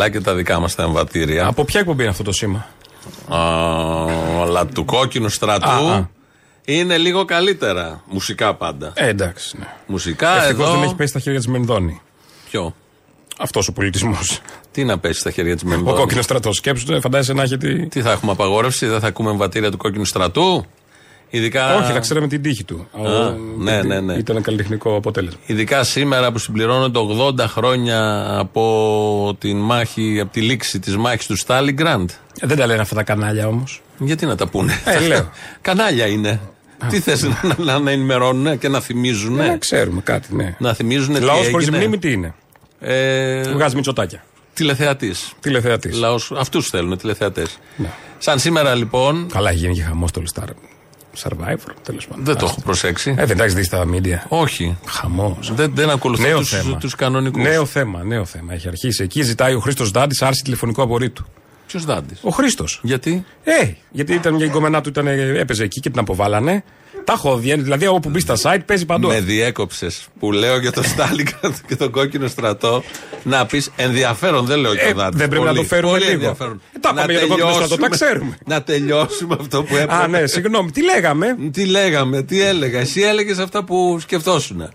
Καλά και τα δικά μας τα εμβατήρια. Από ποια εκπομπή είναι αυτό το σήμα; Α, αλλά του κόκκινου στρατού Α, α. είναι λίγο καλύτερα. Μουσικά πάντα. Ε, εντάξει. Ναι. Μουσικά Ευτυχώς εδώ. δεν έχει πέσει στα χέρια της Μενδώνη. Ποιο; Αυτός ο πολιτισμός. Τι να πέσει στα χέρια της Ο Μενδώνη; κόκκινος στρατός. Σκέψου, ε, φαντάζεσαι να έχει τη. Τι θα έχουμε απαγόρευση, δεν θα ακούμε εμβατήρια του κόκκινου στρατού; Ειδικά... Όχι, θα ξέραμε την τύχη του. Α, Ο- ναι, ναι, ναι. Ήταν καλλιτεχνικό αποτέλεσμα. Ειδικά σήμερα που συμπληρώνονται 80 χρόνια από, την μάχη, από τη λήξη της μάχης του Στάλιγκραντ. Ε, δεν τα λένε αυτά τα κανάλια όμως. Γιατί να τα πούνε; Ε, λέω. Κανάλια είναι. Τι θες να, να, να ενημερώνουν και να θυμίζουν. Ναι, ξέρουμε κάτι, ναι. Να θυμίζουν τι Λαός χωρίς έγινε; μνήμη τι είναι; Ε, Βγάζει μυτσοτάκια. τηλεθεατής. Τηλεθεατής. Λαός, αυτούς θέλουν, τηλεθεατές. Σαν σήμερα λοιπόν, Καλά, έχει γίνει και χαμός το Λιστάρ. Survivor, τέλος πάντων. Δεν το έχω προσέξει. Ε, δεν τα έχεις δει στα media. Όχι. Χαμός. Δεν, δεν ακολουθώ Νέο τους, θέμα. τους κανονικούς. Νέο θέμα, νέο θέμα. Έχει αρχίσει. Εκεί ζητάει ο Χρήστος Δάντης άρση τηλεφωνικού απορρίτου. Ποιος δάντης; Ο Χρήστος. Γιατί; Ε, γιατί ήταν μια εγκομενά του, ήταν, έπαιζε εκεί και την αποβάλανε. Τα έχω δει. Δηλαδή, όπου μπει στα site παίζει παντού. Με διέκοψες που λέω για το Στάλιγκραντ και τον κόκκινο στρατό να πεις ενδιαφέρον, δεν λέω και Ε, ο Δάντη. δεν πρέπει να το φέρουμε λίγο. Ενδιαφέρον. Ε, τα είπαμε για τον κόκκινο στρατό, τα ξέρουμε. Να τελειώσουμε αυτό που έπρεπε. Α, ναι, συγγνώμη, τι λέγαμε; Τι λέγαμε, τι έλεγα. Εσύ έλεγες αυτά που σκεφτόσουν.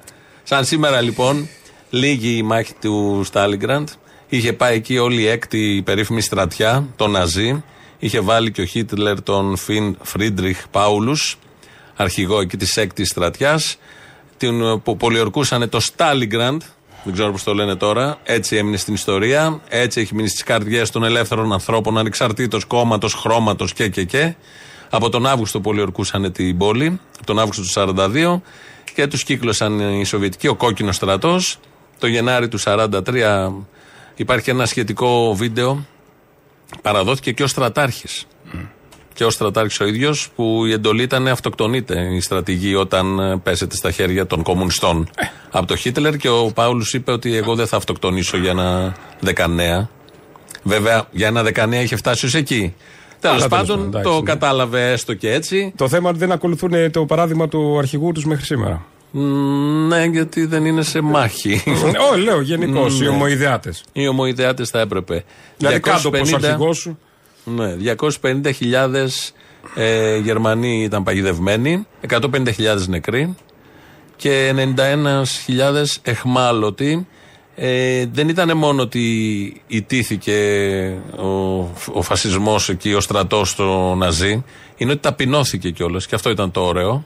Σαν σήμερα λοιπόν, λίγη η μάχη του Στάλιγκραντ. Είχε πάει εκεί όλη η έκτη περίφημη στρατιά, τον Ναζί. Είχε βάλει και ο Χίτλερ τον Φιν Φρίντριχ Πάουλους, αρχηγό εκεί της έκτης στρατιάς, που πολιορκούσαν το Στάλιγκραντ. Δεν ξέρω πώς το λένε τώρα. Έτσι έμεινε στην ιστορία. Έτσι έχει μείνει στις καρδιές των ελεύθερων ανθρώπων, ανεξαρτήτως κόμματος, χρώματος και και και. Από τον Αύγουστο πολιορκούσαν την πόλη, από τον Αύγουστο του 42 και τους κύκλωσαν οι Σοβιετικοί, ο κόκκινος στρατός. Το Γενάρη του 43 υπάρχει ένα σχετικό βίντεο. Παραδόθηκε και ο στρατάρχης. Και ο στρατάρχης ο ίδιος, που η εντολή ήταν αυτοκτονείται η στρατηγή όταν ε, πέσετε στα χέρια των κομμουνιστών από το Χίτλερ. Και ο Πάουλου είπε ότι εγώ δεν θα αυτοκτονήσω για ένα 19. Βέβαια, για ένα 19 είχε φτάσει ως εκεί. Τέλος Αλλά τέλος πάντων, πάντων, εντάξει, το ναι. κατάλαβε έστω και έτσι. Το θέμα είναι ότι δεν ακολουθούν το παράδειγμα του αρχηγού τους μέχρι σήμερα. Μ, Ναι, γιατί δεν είναι σε μάχη. Όχι, λέω γενικώς, οι Ναι. ομοειδεάτες. Οι ομοειδεάτες θα έπρεπε. Δηλαδή κάτω από 250 αρχηγό σου. Ναι, 250.000 ε, Γερμανοί ήταν παγιδευμένοι, 150.000 νεκροί και 91.000 εχμάλωτοι. Ε, δεν ήταν μόνο ότι ιτήθηκε ο, ο φασισμός εκεί, ο στρατός στο Ναζί, είναι ότι ταπεινώθηκε κιόλας και αυτό ήταν το ωραίο.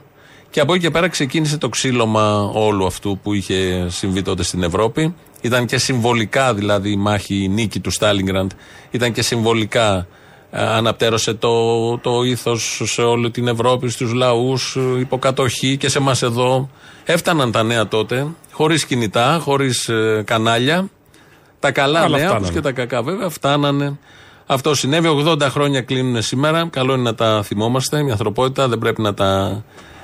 Και από εκεί και πέρα ξεκίνησε το ξύλωμα όλου αυτού που είχε συμβεί τότε στην Ευρώπη. Ήταν και συμβολικά δηλαδή η μάχη, η νίκη του Στάλιγκραντ, ήταν και συμβολικά ε, αναπτέρωσε το, το ήθος σε όλη την Ευρώπη, στους λαούς, ε, υποκατοχή και σε εμάς εδώ. Έφταναν τα νέα τότε, χωρίς κινητά, χωρίς ε, κανάλια. Τα καλά Αλλά νέα, φτάνανε. όπως και τα κακά βέβαια, φτάνανε. Αυτό συνέβη. 80 χρόνια κλείνουν σήμερα. Καλό είναι να τα θυμόμαστε. Η ανθρωπότητα δεν πρέπει να τα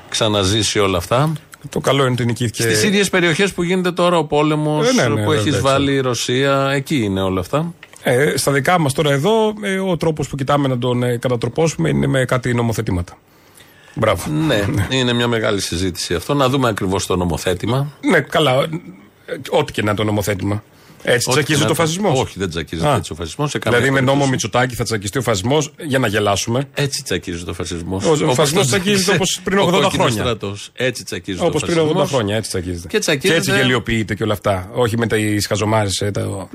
ξαναζήσει όλα αυτά. Το καλό είναι ότι νικήθηκε. Στις ίδιες περιοχές που γίνεται τώρα ο πόλεμος Ε, ναι, ναι, που έχεις βέβαια, βάλει η Ρωσία, εκεί είναι όλα αυτά. Ε, στα δικά μας τώρα εδώ, ε, ο τρόπος που κοιτάμε να τον ε, κατατροπώσουμε είναι με κάτι νομοθετήματα. Μπράβο. Ναι, είναι μια μεγάλη συζήτηση αυτό. Να δούμε ακριβώς το νομοθέτημα. Ναι, καλά. ε, Ό,τι και να είναι το νομοθέτημα. Έτσι Ό,τι τσακίζει και να το φασισμός. Όχι, δεν τσακίζεται Α. έτσι ο φασισμός. Δηλαδή με νόμο Μητσοτάκη θα τσακιστεί ο φασισμός για να γελάσουμε. Έτσι τσακίζει το φασισμός. Ο- ο φασισμός τσακίζεται όπως πριν 80 χρόνια. Έτσι τσακίζει Όπως το πριν 80 φασισμός. χρόνια, έτσι τσακίζεται. Και τσακίζεται- έτσι γελιοποιείται και όλα αυτά. Όχι με τι χαζομάρε.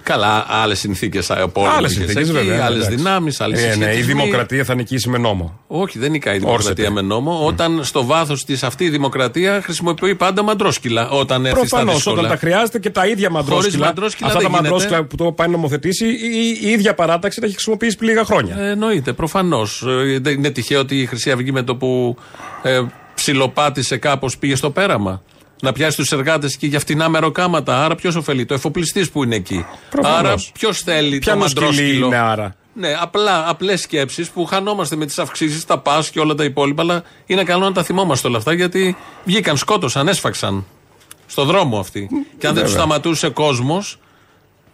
Καλά, άλλες συνθήκες από Άλλες συνθήκες, βέβαια. Άλλες εντάξει. δυνάμεις, άλλες Ε, ναι, η δημοκρατία θα νικήσει με νόμο. Όχι, δεν νικάει η δημοκρατία Όρσεται. με νόμο. Όταν στο βάθος της αυτή η δημοκρατία χρησιμοποιεί πάντα μαντρόσκυλα. Όταν έρθει στα Προφανώς δύσκολα. όταν τα χρειάζεται και τα ίδια μαντρόσκυλα. μαντρόσκυλα Αυτά τα δεν γίνεται. μαντρόσκυλα που το πάει να νομοθετήσει, η, η ίδια παράταξη τα έχει χρησιμοποιήσει πριν λίγα χρόνια. Ε, εννοείται, προφανώς. δεν είναι τυχαίο ότι η Χρυσή Αυγή με το που ε, ψιλοπάτησε κάπως πήγε στο πέραμα. Να πιάσει τους εργάτες εκεί για φτηνά μεροκάματα. Άρα ποιος ωφελεί, το εφοπλιστής που είναι εκεί. Προφανώς. Άρα ποιος θέλει Ποια το νοσκυλή μαντρόσκυλο; είναι άρα. Ναι, απλά, απλές σκέψεις που χανόμαστε με τις αυξήσεις, τα πας και όλα τα υπόλοιπα, αλλά είναι καλό να τα θυμόμαστε όλα αυτά γιατί βγήκαν, σκότωσαν, έσφαξαν στο δρόμο αυτοί. Και αν δεν τους Βέβαια. σταματούσε κόσμος,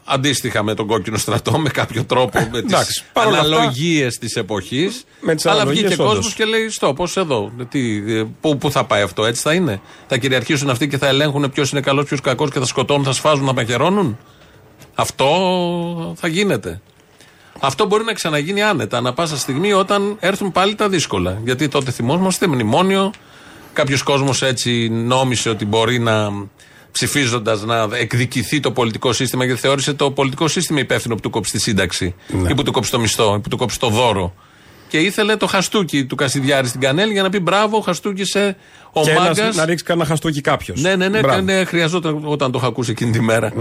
αντίστοιχα με τον κόκκινο στρατό, με κάποιο τρόπο, με τις Εντάξει, παρ' όλα αυτά- αναλογίες της εποχής, Με τις αλλά αναλογίες, βγήκε όντως. κόσμος και λέει, στο πώς εδώ, τι, ε, πού, πού θα πάει αυτό, έτσι θα είναι; Θα κυριαρχήσουν αυτοί και θα ελέγχουν ποιος είναι καλός, ποιος κακός και θα σκοτώνουν, θα σφάζουν, θα μαχαιρώνουν. Αυτό θα γίνεται. Αυτό μπορεί να ξαναγίνει άνετα, ανα πάσα στιγμή όταν έρθουν πάλι τα δύσκολα. Γιατί τότε θυμόμαστε μνημόνιο. Κάποιος κόσμος έτσι νόμισε ότι μπορεί να ψηφίζοντας να εκδικηθεί το πολιτικό σύστημα, γιατί θεώρησε το πολιτικό σύστημα υπεύθυνο που του κόψει τη σύνταξη, ή που του κόψει το μισθό, ή που του κόψει το δώρο. Και ήθελε το χαστούκι του Κασιδιάρη στην Κανέλη για να πει μπράβο, χαστούκισε ο και ένας- μάγκα. να ρίξει κανένα χαστούκι κάποιος. Ναι, ναι, ναι, ναι, χρειαζόταν, όταν το είχα ακούσει εκείνη τη μέρα,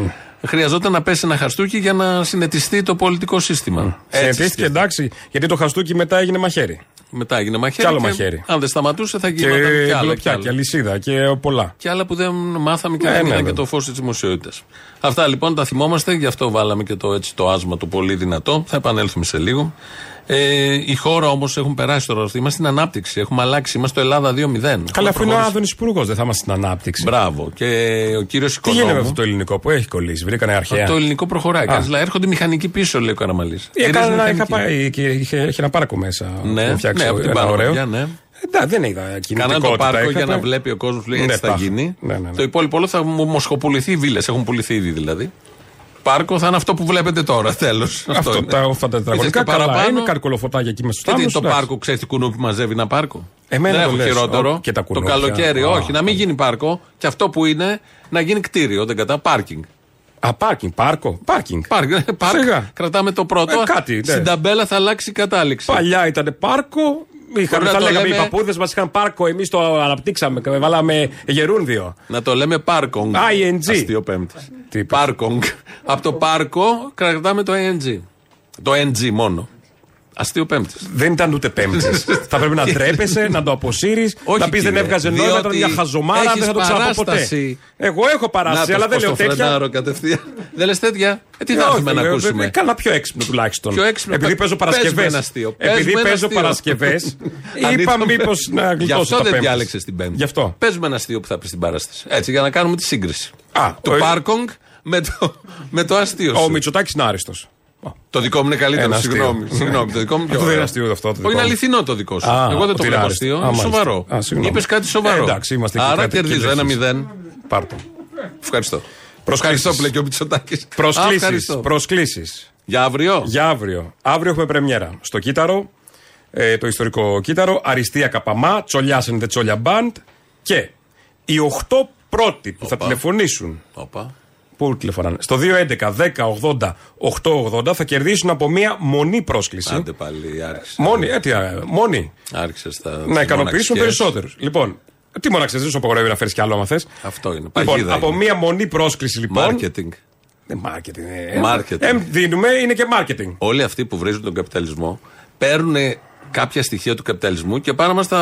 χρειαζόταν να πέσει ένα χαστούκι για να συνετιστεί το πολιτικό σύστημα. Συνετίστηκε εντάξει, γιατί το χαστούκι μετά έγινε μαχαίρι. Μετά έγινε μαχαίρι. Κι άλλο και μαχαίρι. Αν δεν σταματούσε θα Και γινόταν κι άλλα. γλοπιά κι άλλα. και αλυσίδα και πολλά. Και άλλα που δεν μάθαμε και Ναι, δεν ναι, είδαν και βέβαια. το φως της δημοσιότητας. Αυτά λοιπόν τα θυμόμαστε, γι' αυτό βάλαμε και το, έτσι, το άσμα το πολύ δυνατό. Θα επανέλθουμε σε λίγο. Ε, η χώρα όμως έχουν περάσει τώρα. Είμαστε στην ανάπτυξη. Έχουμε αλλάξει. Είμαστε το Ελλάδα 2-0. Καλά, αφού είναι ο Άδωνης Υπουργός, δεν θα είμαστε στην ανάπτυξη. Μπράβο. Και ο κύριος Τι Οικονόμου. γίνεται με αυτό το ελληνικό που έχει κολλήσει, βρήκανε αρχαία. Το ελληνικό προχωράει. Α. Κάνεις, λέει, έρχονται μηχανικοί πίσω, λέει ο Καραμαλής. Έκανα ένα, είχα πάει και είχε, είχε ένα πάρκο μέσα. Ναι, που φτιάξει ναι, από την ένα ωραίο. Παναγία, ναι. Εντάξει, δεν είδα Κάναν κινητικότητα. το πάρκο για είχατε. να βλέπει ο κόσμος λέει Ναι, έτσι θα τα- γίνει. Ναι, ναι, ναι. Το υπόλοιπο όλο θα μοσχοπουληθεί οι βίλες. Έχουν πουληθεί ήδη δηλαδή. Πάρκο θα είναι αυτό που βλέπετε τώρα. Τέλος. Αυτό, τα, αυτά τα τετραγωνικά καλά είναι, καρκολοφωτάκια εκεί μέσα Και στο τι, θάμνο. το εντάξει. πάρκο, ξέρεις τι κουνούπι μαζεύει ένα πάρκο; Εμένα Δεν το έχω λες, χειρότερο. ο- και τα το κουνούπια. καλοκαίρι, Α. όχι. Να μην γίνει πάρκο και αυτό που είναι να γίνει κτίριο. Δεν κατά πάρκινγκ. Α, πάρκινγκ, πάρκο. Πάρκινγκ. Πάρκ, πάρκ. Σιγά. Κρατάμε το πρώτο. Ε, κάτι, ναι. Στην ταμπέλα θα αλλάξει η κατάληξη. Παλιά ήταν πάρκο. Είχαμε, Μπορεί θα να το λέγαμε λέμε- οι παππούδες μας είχαν πάρκο, εμείς το αναπτύξαμε. και Βάλαμε γερούνδιο. Να το λέμε πάρκονγκ. ING. Αστείο πέμπτη. Πάρκονγκ. Από το πάρκο κρατάμε το ING. Το NG μόνο. Αστείο πέμπτης. Δεν ήταν ούτε πέμπτης. θα πρέπει να ντρέπεσαι, να το αποσύρεις, Όχι, να πεις δεν κύριε, έβγαζε νόημα, ήταν διότι μια χαζομάρα, δεν έχεις θα το ξαναπώ ποτέ. παράσταση. Εγώ έχω παράσταση, αλλά δεν λέω τέτοια. φρενάρω κατευθείαν. δεν λες τέτοια. Ε, τι Ε, θα όχι, έχουμε να λέω, ακούσουμε; ε, Κάνα πιο έξυπνο τουλάχιστον. Πιο έξυπνο. Επειδή Πε- παίζω πες με Παρασκευές. ένα αστείο. Πες Επειδή με ένα παίζω αστείο. Παρασκευές, Αν είπα ήταν- μήπως να Γι' γλιτώσω αυτό τα δεν πέμπτης. διάλεξες την Πέμπτη. Γι' αυτό. Παίζουμε ένα αστείο που θα πεις στην παράσταση. Έτσι, για να κάνουμε τη σύγκριση. Α, του ο- πάρκονγκ με το, με το αστείο σου. Ο Μητσοτάκης είναι άριστος. Το δικό μου είναι καλύτερο, Ένα αστείο. συγγνώμη. συγγνώμη. Το δικό μου πιο Αυτό δεν είναι ωραίο. αστείο αυτό. Το Όχι, δικό είναι μου. αληθινό το δικό σου. Α, Εγώ δεν το ότι είναι βλέπω άριστο. αστείο. Α, Είναι μάλιστα. σοβαρό. Α, συγγνώμη. Είπες κάτι σοβαρό. Ε, εντάξει, είμαστε Άρα εκεί, κάτι κερδίζω κερδίζεις. ένα-μηδέν. Πάρτο. Ευχαριστώ. Προσκλήσεις. Ευχαριστώ που λέει και ο Μητσοτάκης. Προσκλήσεις. Προσκλήσεις. Για αύριο; Για αύριο. Αύριο έχουμε πρεμιέρα. Στο Κύτταρο, ε, το ιστορικό Κύτταρο, Αριστεία Καπαμά, Τσολιά and the Τσόλια Band και οι 8 πρώτοι που θα τηλεφωνήσουν. Όπα. Πού τηλεφωνάνε. Στο 211-1080-880 θα κερδίσουν από μία μονή πρόσκληση. Άντε πάλι, άρχισε. Μόνη, ε, τι, α, μόνη. Άρχισε τα. Να ικανοποιήσουν μοναξιές. περισσότερους. Λοιπόν, τι μοναξίε, δεν σου απαγορεύει να φέρεις κι άλλο άμα θες. Αυτό είναι. Λοιπόν, Παγίδα από είναι. μία μονή πρόσκληση λοιπόν. Marketing. Ε, marketing. ε, Marketing. Ε, δίνουμε, είναι και marketing. Όλοι αυτοί που βρίζουν τον καπιταλισμό παίρνουν κάποια στοιχεία του καπιταλισμού και πάνε να μας τα.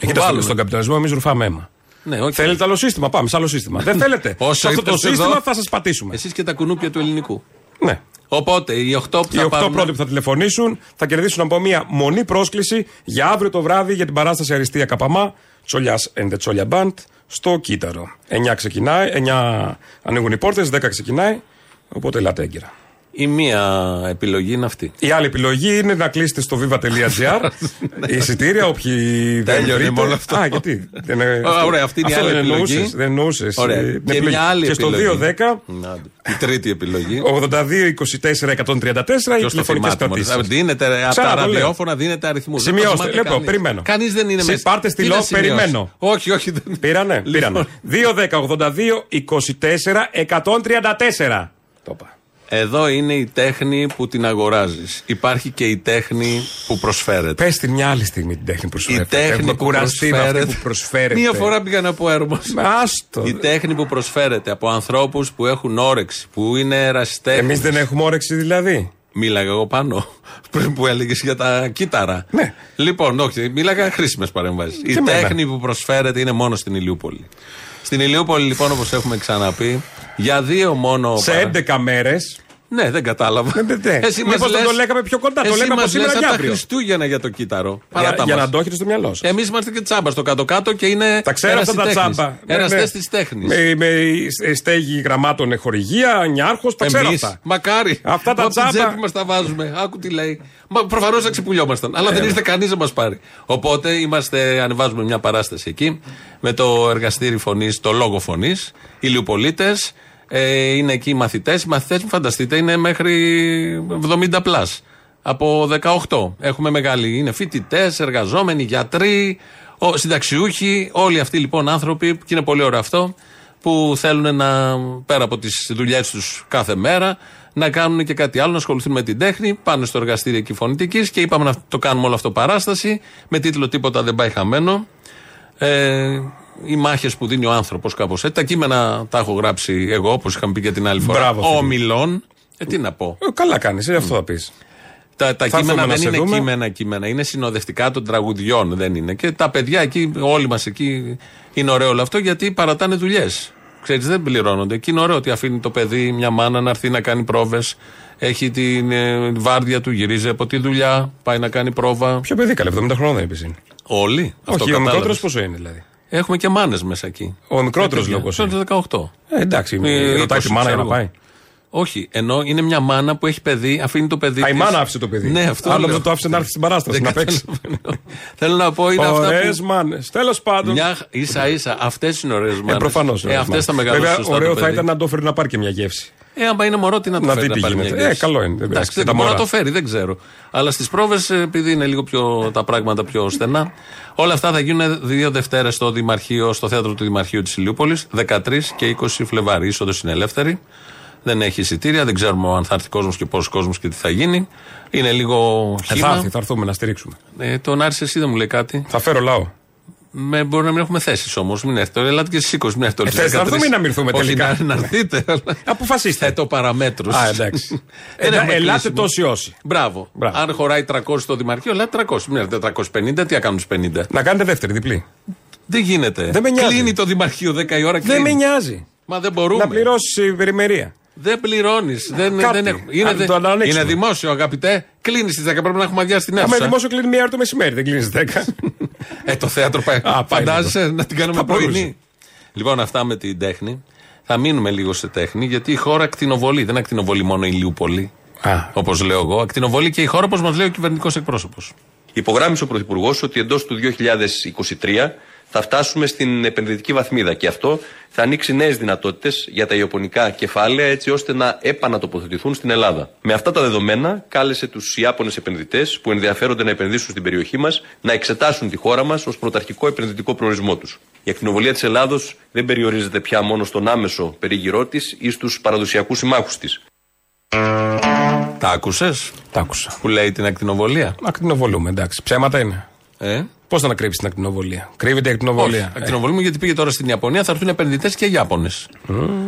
Έχετε βάλουν. στον καπιταλισμό, εμείς ρουφάμε αίμα. Ναι, όχι. Θέλετε άλλο σύστημα, πάμε σε άλλο σύστημα. Δεν θέλετε. Όσο σε αυτό το ήρθες σύστημα εδώ, θα σας πατήσουμε. Εσείς και τα κουνούπια του ελληνικού. Ναι. Οπότε οι 8 που Οι θα 8 πάρουν. πρώτοι που θα τηλεφωνήσουν θα κερδίσουν από μία μονή πρόσκληση για αύριο το βράδυ για την παράσταση Αριστεία Καπαμά, Τσολιάς and the Τσόλια Band στο Κύτταρο. 9 ξεκινάει, 9 ανοίγουν οι πόρτες, 10 ξεκινάει. Οπότε ελάτε έγκυρα. Η μία επιλογή είναι αυτή. Η άλλη επιλογή είναι να κλείσετε στο viva.gr εισιτήρια, όποιοι δεν Τέλειωνε βρείτε. με όλο αυτό. Α, γιατί; Δεν, Α, ωραία, αυτή είναι η αυτό άλλη δεν επιλογή. εννοούσες, Δεν εννοούσες, Ωραία. ε, την Και επιλογή. μια άλλη Και στο επιλογή. 210 Να, Η τρίτη επιλογή. 82-24-134 οι Ποιος το τηλεφωνικές θυμάται, μωρέ. κρατήσεις. Δίνετε από τα ραδιόφωνα, δίνετε αριθμούς. Σημειώστε. Λοιπόν, περιμένω. Κανείς δεν είναι Συ- μέσα. Πάρτε στη Τι να λό, σημειώσει. περιμένω. Όχι, όχι. δεν- Πήρανε. Λοιπόν. Πήρανε. 2-10-82-24-134. Το είπα. Εδώ είναι η τέχνη που την αγοράζεις. Υπάρχει και η τέχνη που προσφέρεται. Πες τη μια άλλη στιγμή την τέχνη που Η προσφέρετε. τέχνη Έχουμε που κουραστεί με αυτή προσφέρεται. που προσφέρετε. Μία φορά πήγα να πω έρμος. Άστο. Η τέχνη που προσφέρεται από ανθρώπους που έχουν όρεξη, που είναι ερασιτέχνες. Εμείς δεν έχουμε όρεξη δηλαδή. Μίλαγα εγώ πάνω. Πριν που έλεγες για τα κύτταρα. Ναι. Λοιπόν, όχι, μίλαγα χρήσιμες παρεμβάσεις. Η Και εμένα. τέχνη που προσφέρεται είναι μόνο στην Ηλιούπολη. Στην Ηλιούπολη, λοιπόν, όπως έχουμε ξαναπεί, για δύο μόνο. Σε παρα- 11 μέρες. Ναι, δεν κατάλαβα. ναι. Εσύ μας Μήπως δεν λες- το λέγαμε πιο κοντά, το εσύ λέμε από μας σήμερα λες και από τα αύριο. Χριστούγεννα για το κύτταρο. Παρά Για, τα για μας. να το έχετε στο μυαλό σα. Εμείς είμαστε και τσάμπα στο κάτω-κάτω και είναι. Τα ξέρω αυτά τα τσάμπα. Εραστέ της τέχνης. Με, με στέγη γραμμάτων χορηγία, νιάρχος, τα ξέρω Εμείς, αυτά. Μακάρι. Αυτά τα Από την τσάμπα. τσέπη μας τα βάζουμε. Άκου τι λέει. Μα προφανώς θα ξεπουλιόμασταν. Αλλά δεν ήρθε κανείς να μας πάρει. Οπότε είμαστε, ανεβάζουμε μια παράσταση εκεί με το εργαστήρι φωνής, το λόγο φωνής. Οι Λιουπολίτε. Ε, είναι εκεί οι μαθητές. Οι μαθητές, μην φανταστείτε, είναι μέχρι 70 πλάς. Από 18. Έχουμε μεγάλη. Είναι φοιτητές, εργαζόμενοι, γιατροί, ο, συνταξιούχοι. Όλοι αυτοί λοιπόν άνθρωποι, και είναι πολύ ωραίο αυτό, που θέλουν να, πέρα από τις δουλειές τους κάθε μέρα, να κάνουν και κάτι άλλο, να ασχοληθούν με την τέχνη. Πάνε στο εργαστήριο εκεί φωνητικής και είπαμε να το κάνουμε όλο αυτό παράσταση με τίτλο Τίποτα δεν πάει χαμένο. Ε, οι μάχες που δίνει ο άνθρωπος, κάπως έτσι. Τα κείμενα τα έχω γράψει εγώ, όπως είχαμε πει και την άλλη φορά. Μπράβο, φίλε. Ομιλών. Ε, τι να πω. Ε, καλά κάνεις, αυτό θα πεις. Τα, τα Θα κείμενα έρθουμε δεν να σε είναι δούμε. κείμενα, κείμενα. Είναι συνοδευτικά των τραγουδιών, δεν είναι. Και τα παιδιά εκεί, όλοι μας εκεί, είναι ωραίο όλο αυτό γιατί παρατάνε δουλειές. Ξέρεις, δεν πληρώνονται. Και είναι ωραίο ότι αφήνει το παιδί, μια μάνα να έρθει να κάνει πρόβες. Έχει την ε, βάρδια του, γυρίζει από τη δουλειά, πάει να κάνει πρόβα. Ποιο παιδί καλέ, 70 χρόνια είπε είναι. Όλοι. Αυτό Όχι, ο κατάλαβες. μικρότερος πόσο είναι δηλαδή. Έχουμε και μάνες μέσα εκεί. Ο μικρότερος Ε, λόγο. παιδιά, 18. Ε, εντάξει, Ε, ρωτάει 20, τη μάνα για ξέρω να εγώ. πάει. Όχι, ενώ είναι μια μάνα που έχει παιδί, αφήνει το παιδί. Α, η της. μάνα άφησε το παιδί. Ναι, αυτό. Άλλο λέω. που το άφησε να έρθει στην παράσταση Δεν να παίξει. καταλαβαίνω. Θέλω να πω είναι αυτά Ωραίες που. μάνες. Τέλος πάντων. Μια ίσα ίσα, αυτές είναι ωραίες μάνες. Ε, προφανώς. Ε, αυτές θα μεγαλώσουν. Βέβαια, σωστά ωραίο το θα παιδί. ήταν να το φέρει να πάρει και μια γεύση. Ε, άμα είναι μωρό, τι να το Να φέρει δει να τι πάρει γίνεται. μια γεύση. Ε, καλό είναι, δεν πειράζει. Εντάξει, Και τα μπορεί να μωρά. το φέρει, δεν ξέρω. Αλλά στις πρόβες, επειδή είναι λίγο πιο τα πράγματα πιο στενά, όλα αυτά θα γίνουν δύο Δευτέρες στο Δημαρχείο, στο θέατρο του Δημαρχείου της Ηλιούπολης, 13 και 20 Φλεβάρι. Η είσοδος είναι ελεύθερη. Δεν έχει εισιτήρια, δεν ξέρουμε αν θα έρθει κόσμος και πόσο κόσμος και τι θα γίνει. Είναι λίγο Ε, χήμα. θα έρθει, θα έρθουμε να στηρίξουμε. Ε, τον Άρης εσύ δεν μου λέει κάτι. Θα φέρω λαό. Με, μπορεί να μην έχουμε θέσεις όμως. Μην έρθετε. Ελάτε και στι 20, μην έρθετε όλοι Ε, θες να έρθουμε ή να μην έρθουμε Όχι, τελικά; Να, να έρθετε. αλλά Αποφασίστε. Θέτω παραμέτρους. Α, εντάξει. Δεν Ε, έχουμε ελάτε κλείσιμο. τόσοι όσοι. Μπράβο. Αν χωράει 300 στο Δημαρχείο, ελάτε 300. Μην έρθετε 350, τι θα κάνουν τους 50. Να κάνετε δεύτερη, διπλή. Δεν γίνεται. Δεν με νοιάζει. Κλείνει το Δημαρχείο 10 η ώρα. Δεν κλείνει. με νοιάζει. Μα δεν μπορούμε. Να πληρώσεις περιμερία. Δεν πληρώνεις. Δεν, Κάτι. δεν έχουμε. Είναι, Αν δε- το ανοίξουμε. είναι δημόσιο, αγαπητέ. Κλείνεις στις 10. Πρέπει να έχουμε αδειάσει την Άμα είναι αίθουσα. δημόσιο κλείνει μία ώρα το μεσημέρι, δεν κλείνεις 10. Ε, το θέατρο πάει. Α, πάει Φαντάζεσαι λίγο. να την κάνουμε Θα μπορούσε. πρωινή. Λοιπόν, αυτά με την τέχνη. Θα μείνουμε λίγο σε τέχνη, γιατί η χώρα ακτινοβολεί. Δεν ακτινοβολεί μόνο η Λιούπολη. Όπως λέω εγώ. Ακτινοβολεί και η χώρα, όπως μας λέει ο κυβερνητικός εκπρόσωπος. Υπογράμμισε ο Πρωθυπουργός ότι εντός του 2023 θα φτάσουμε στην επενδυτική βαθμίδα και αυτό θα ανοίξει νέες δυνατότητες για τα ιαπωνικά κεφάλαια έτσι ώστε να επανατοποθετηθούν στην Ελλάδα. Με αυτά τα δεδομένα, κάλεσε τους Ιάπωνες επενδυτές που ενδιαφέρονται να επενδύσουν στην περιοχή μας να εξετάσουν τη χώρα μας ως πρωταρχικό επενδυτικό προορισμό τους. Η ακτινοβολία της Ελλάδος δεν περιορίζεται πια μόνο στον άμεσο περίγυρό της ή στους παραδοσιακούς συμμάχους της. Τα άκουσες; Τα άκουσα. Που λέει την ακτινοβολία. Ακτινοβολούμε, εντάξει. Ψέματα είναι. Ε; Πώς θα να κρύψει την ακτινοβολία; Κρύβεται η ακτινοβολία; Όχι, ακτινοβολούμε γιατί πήγε τώρα στην Ιαπωνία, θα έρθουν επενδυτές και Ιάπωνες.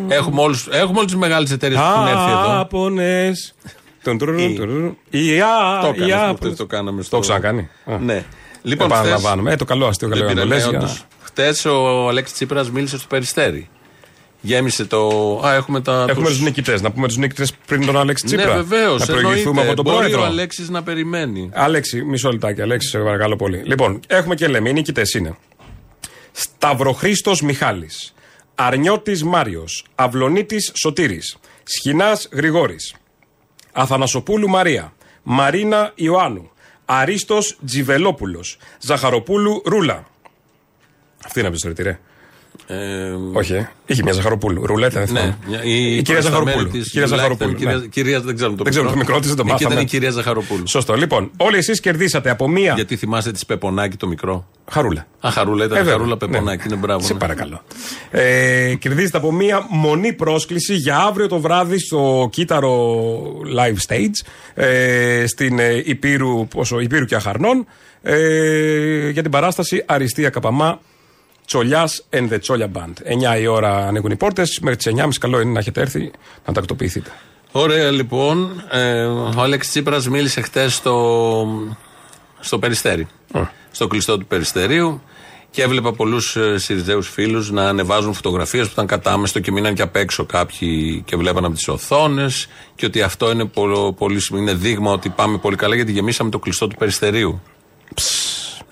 Έχουμε όλου έχουμε όλες τις μεγάλες εταιρείες που έχουν έρθει εδώ. Άπονε. Τον τρουρου, τρουρου. Η Α- Το οι έκανες Άπωνες. προχτές, το κάναμε. Το έχω ξανακάνει. Α. Ναι. Λοιπόν, Επαναλαμβάνουμε. Ε, το καλό αστείο, καλό Ιαπωνέζια. Χτε ο Αλέξης Τσίπρας μίλησε στο Περιστέρι. Γέμισε το. Α, έχουμε τα. Έχουμε τους- τους νικητές. Να πούμε τους νικητές πριν τον Αλέξη Τσίπρα. Ναι, βεβαίως. Να προηγηθούμε από τον Μπορεί πρόεδρο. ο Αλέξης να περιμένει. Αλέξη, μισό λεπτάκι, Αλέξη, σε παρακαλώ πολύ. Λοιπόν, έχουμε και λέμε, οι νικητές είναι. Σταυροχρήστος Μιχάλης. Αρνιώτης Μάριος. Αυλονίτης Σωτήρης. Σχοινάς Γρηγόρης. Αθανασοπούλου Μαρία. Μαρίνα Ιωάννου. Αρίστος Τζιβελόπουλος. Ζαχαροπούλου Ρούλα. Αυτή είναι από τη ιστορία, ρε. Ε, Όχι, ε. είχε μια Ζαχαροπούλου. Ρουλέτα, δεν ναι, θυμάμαι. μια- Η κυρία Ζαχαροπούλου. Η κυρία Ζαχαροπούλου. Κυρία, ναι. κυρία, δεν ξέρω το Δεν ξέρω το μικρό της, δεν το Εκεί ήταν μάθαμε. η κυρία Ζαχαροπούλου. Σωστό. Λοιπόν, όλοι εσείς κερδίσατε από μία. Γιατί θυμάστε τη Πεπονάκη το μικρό; Χαρούλα. Α, χαρούλα, ήταν Ε, βέβαια. χαρούλα Πεπονάκη. Ναι. Είναι μπράβο. Σε ναι. παρακαλώ. Ε, κερδίζετε από μία μονή πρόσκληση για αύριο το βράδυ στο κύτταρο live stage ε, στην ε, Υπήρου, πόσο, Υπήρου και Αχαρνών ε, για την παράσταση Αριστεία Καπαμά Τσολιάς and the Τσόλια Band. 9 η ώρα ανοίγουν οι πόρτες. Μέχρι τις 9.30 καλό είναι να έχετε έρθει να τακτοποιηθείτε. Ωραία, λοιπόν. Ε, ο Αλέξη Τσίπρας μίλησε χτες στο, στο Περιστέρι. Στο κλειστό του Περιστερίου. Και έβλεπα πολλούς ε, Σιριζέους φίλους να ανεβάζουν φωτογραφίες που ήταν κατάμεστο και μείναν και απ' έξω κάποιοι και βλέπαν από τις οθόνες. Και ότι αυτό είναι πολύ, πολύ σημαντικό. Είναι δείγμα ότι πάμε πολύ καλά γιατί γεμίσαμε το κλειστό του Περιστερίου.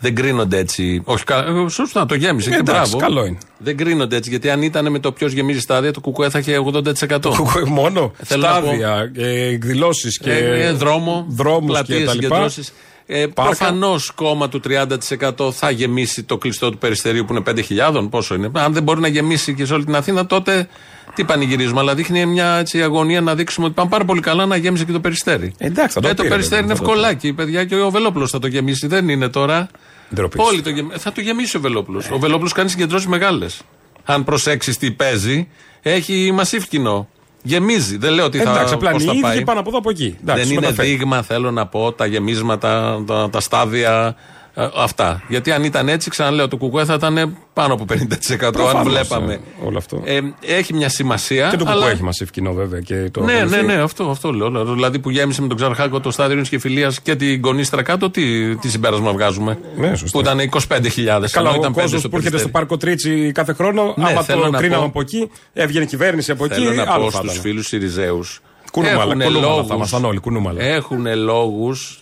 Δεν κρίνονται έτσι. Όχι, κα- ε, σωστά, το γέμισε. και Εντάξει, μπράβο. καλό είναι. Δεν κρίνονται έτσι. Γιατί αν ήταν με το ποιος γεμίζει στάδια, το κουκουέ θα είχε 80%. Μόνο Θέλω να στάδια, εκδηλώσεις και. ε, ε, δρόμο, δρόμους πλατείες, και τα λοιπά. συγκεντρώσεις. Ε, Πάρκα. Προφανώς κόμμα του 30% θα γεμίσει το κλειστό του περιστερίου που είναι 5.000. Πόσο είναι. Αν δεν μπορεί να γεμίσει και σε όλη την Αθήνα, τότε τι πανηγυρίζουμε. Αλλά δείχνει μια έτσι, αγωνία να δείξουμε ότι πάμε πάρα πολύ καλά να γέμισε και το περιστέρι. Εντάξει, θα το ε, το πήρε, περιστέρι είναι βέβαια, θα το ευκολάκι, παιδιά, και ο Βελόπουλος θα το γεμίσει. Δεν είναι τώρα. Ντροπή Όλοι το γεμ- Θα το γεμίσει ο Βελόπουλος. Ο Βελόπουλος κάνει συγκεντρώσεις μεγάλες. Αν προσέξει τι παίζει, έχει μασίφ κοινό. Γεμίζει. Δεν λέω ότι θα, Εντάξει, απλά πώς είναι θα οι πάει. ίδιοι πάνω από εδώ από εκεί. Εντάξει, δεν είναι μεταφέρει. δείγμα, θέλω να πω, τα γεμίσματα, τα, τα στάδια Ε, αυτά. Γιατί αν ήταν έτσι, ξαναλέω, το κουκουέ θα ήταν πάνω από 50% αν Προφανώς, βλέπαμε. ε, όλο αυτό. Ε, έχει μια σημασία. Και το αλλά... που έχει μασίφ κοινό βέβαια. Και το Ναι, ναι, ακολουθεί. ναι, αυτό, αυτό λέω. Δηλαδή που γέμισε με τον Ξαρχάκο το στάδιο τη Κεφυλία και την Κονίστρα κάτω, τι, τι συμπέρασμα βγάζουμε; Ναι, σωστά. που ήταν 25.000. Καλά, ενώ ο ήταν 5 κόσμο στο που έρχεται στο Περιστέρι. Πάρκο Τρίτσι κάθε χρόνο, Ναι, άμα θέλω το να κρίναμε πω- από εκεί, έβγαινε κυβέρνηση από εκεί. Θέλω να άλλο πω θα στους ήταν. φίλους Σιριζέους. Κουνούμαλα, κουνούμαλα θα ήμασταν όλοι, κουνούμαλα. Έχουν λόγους,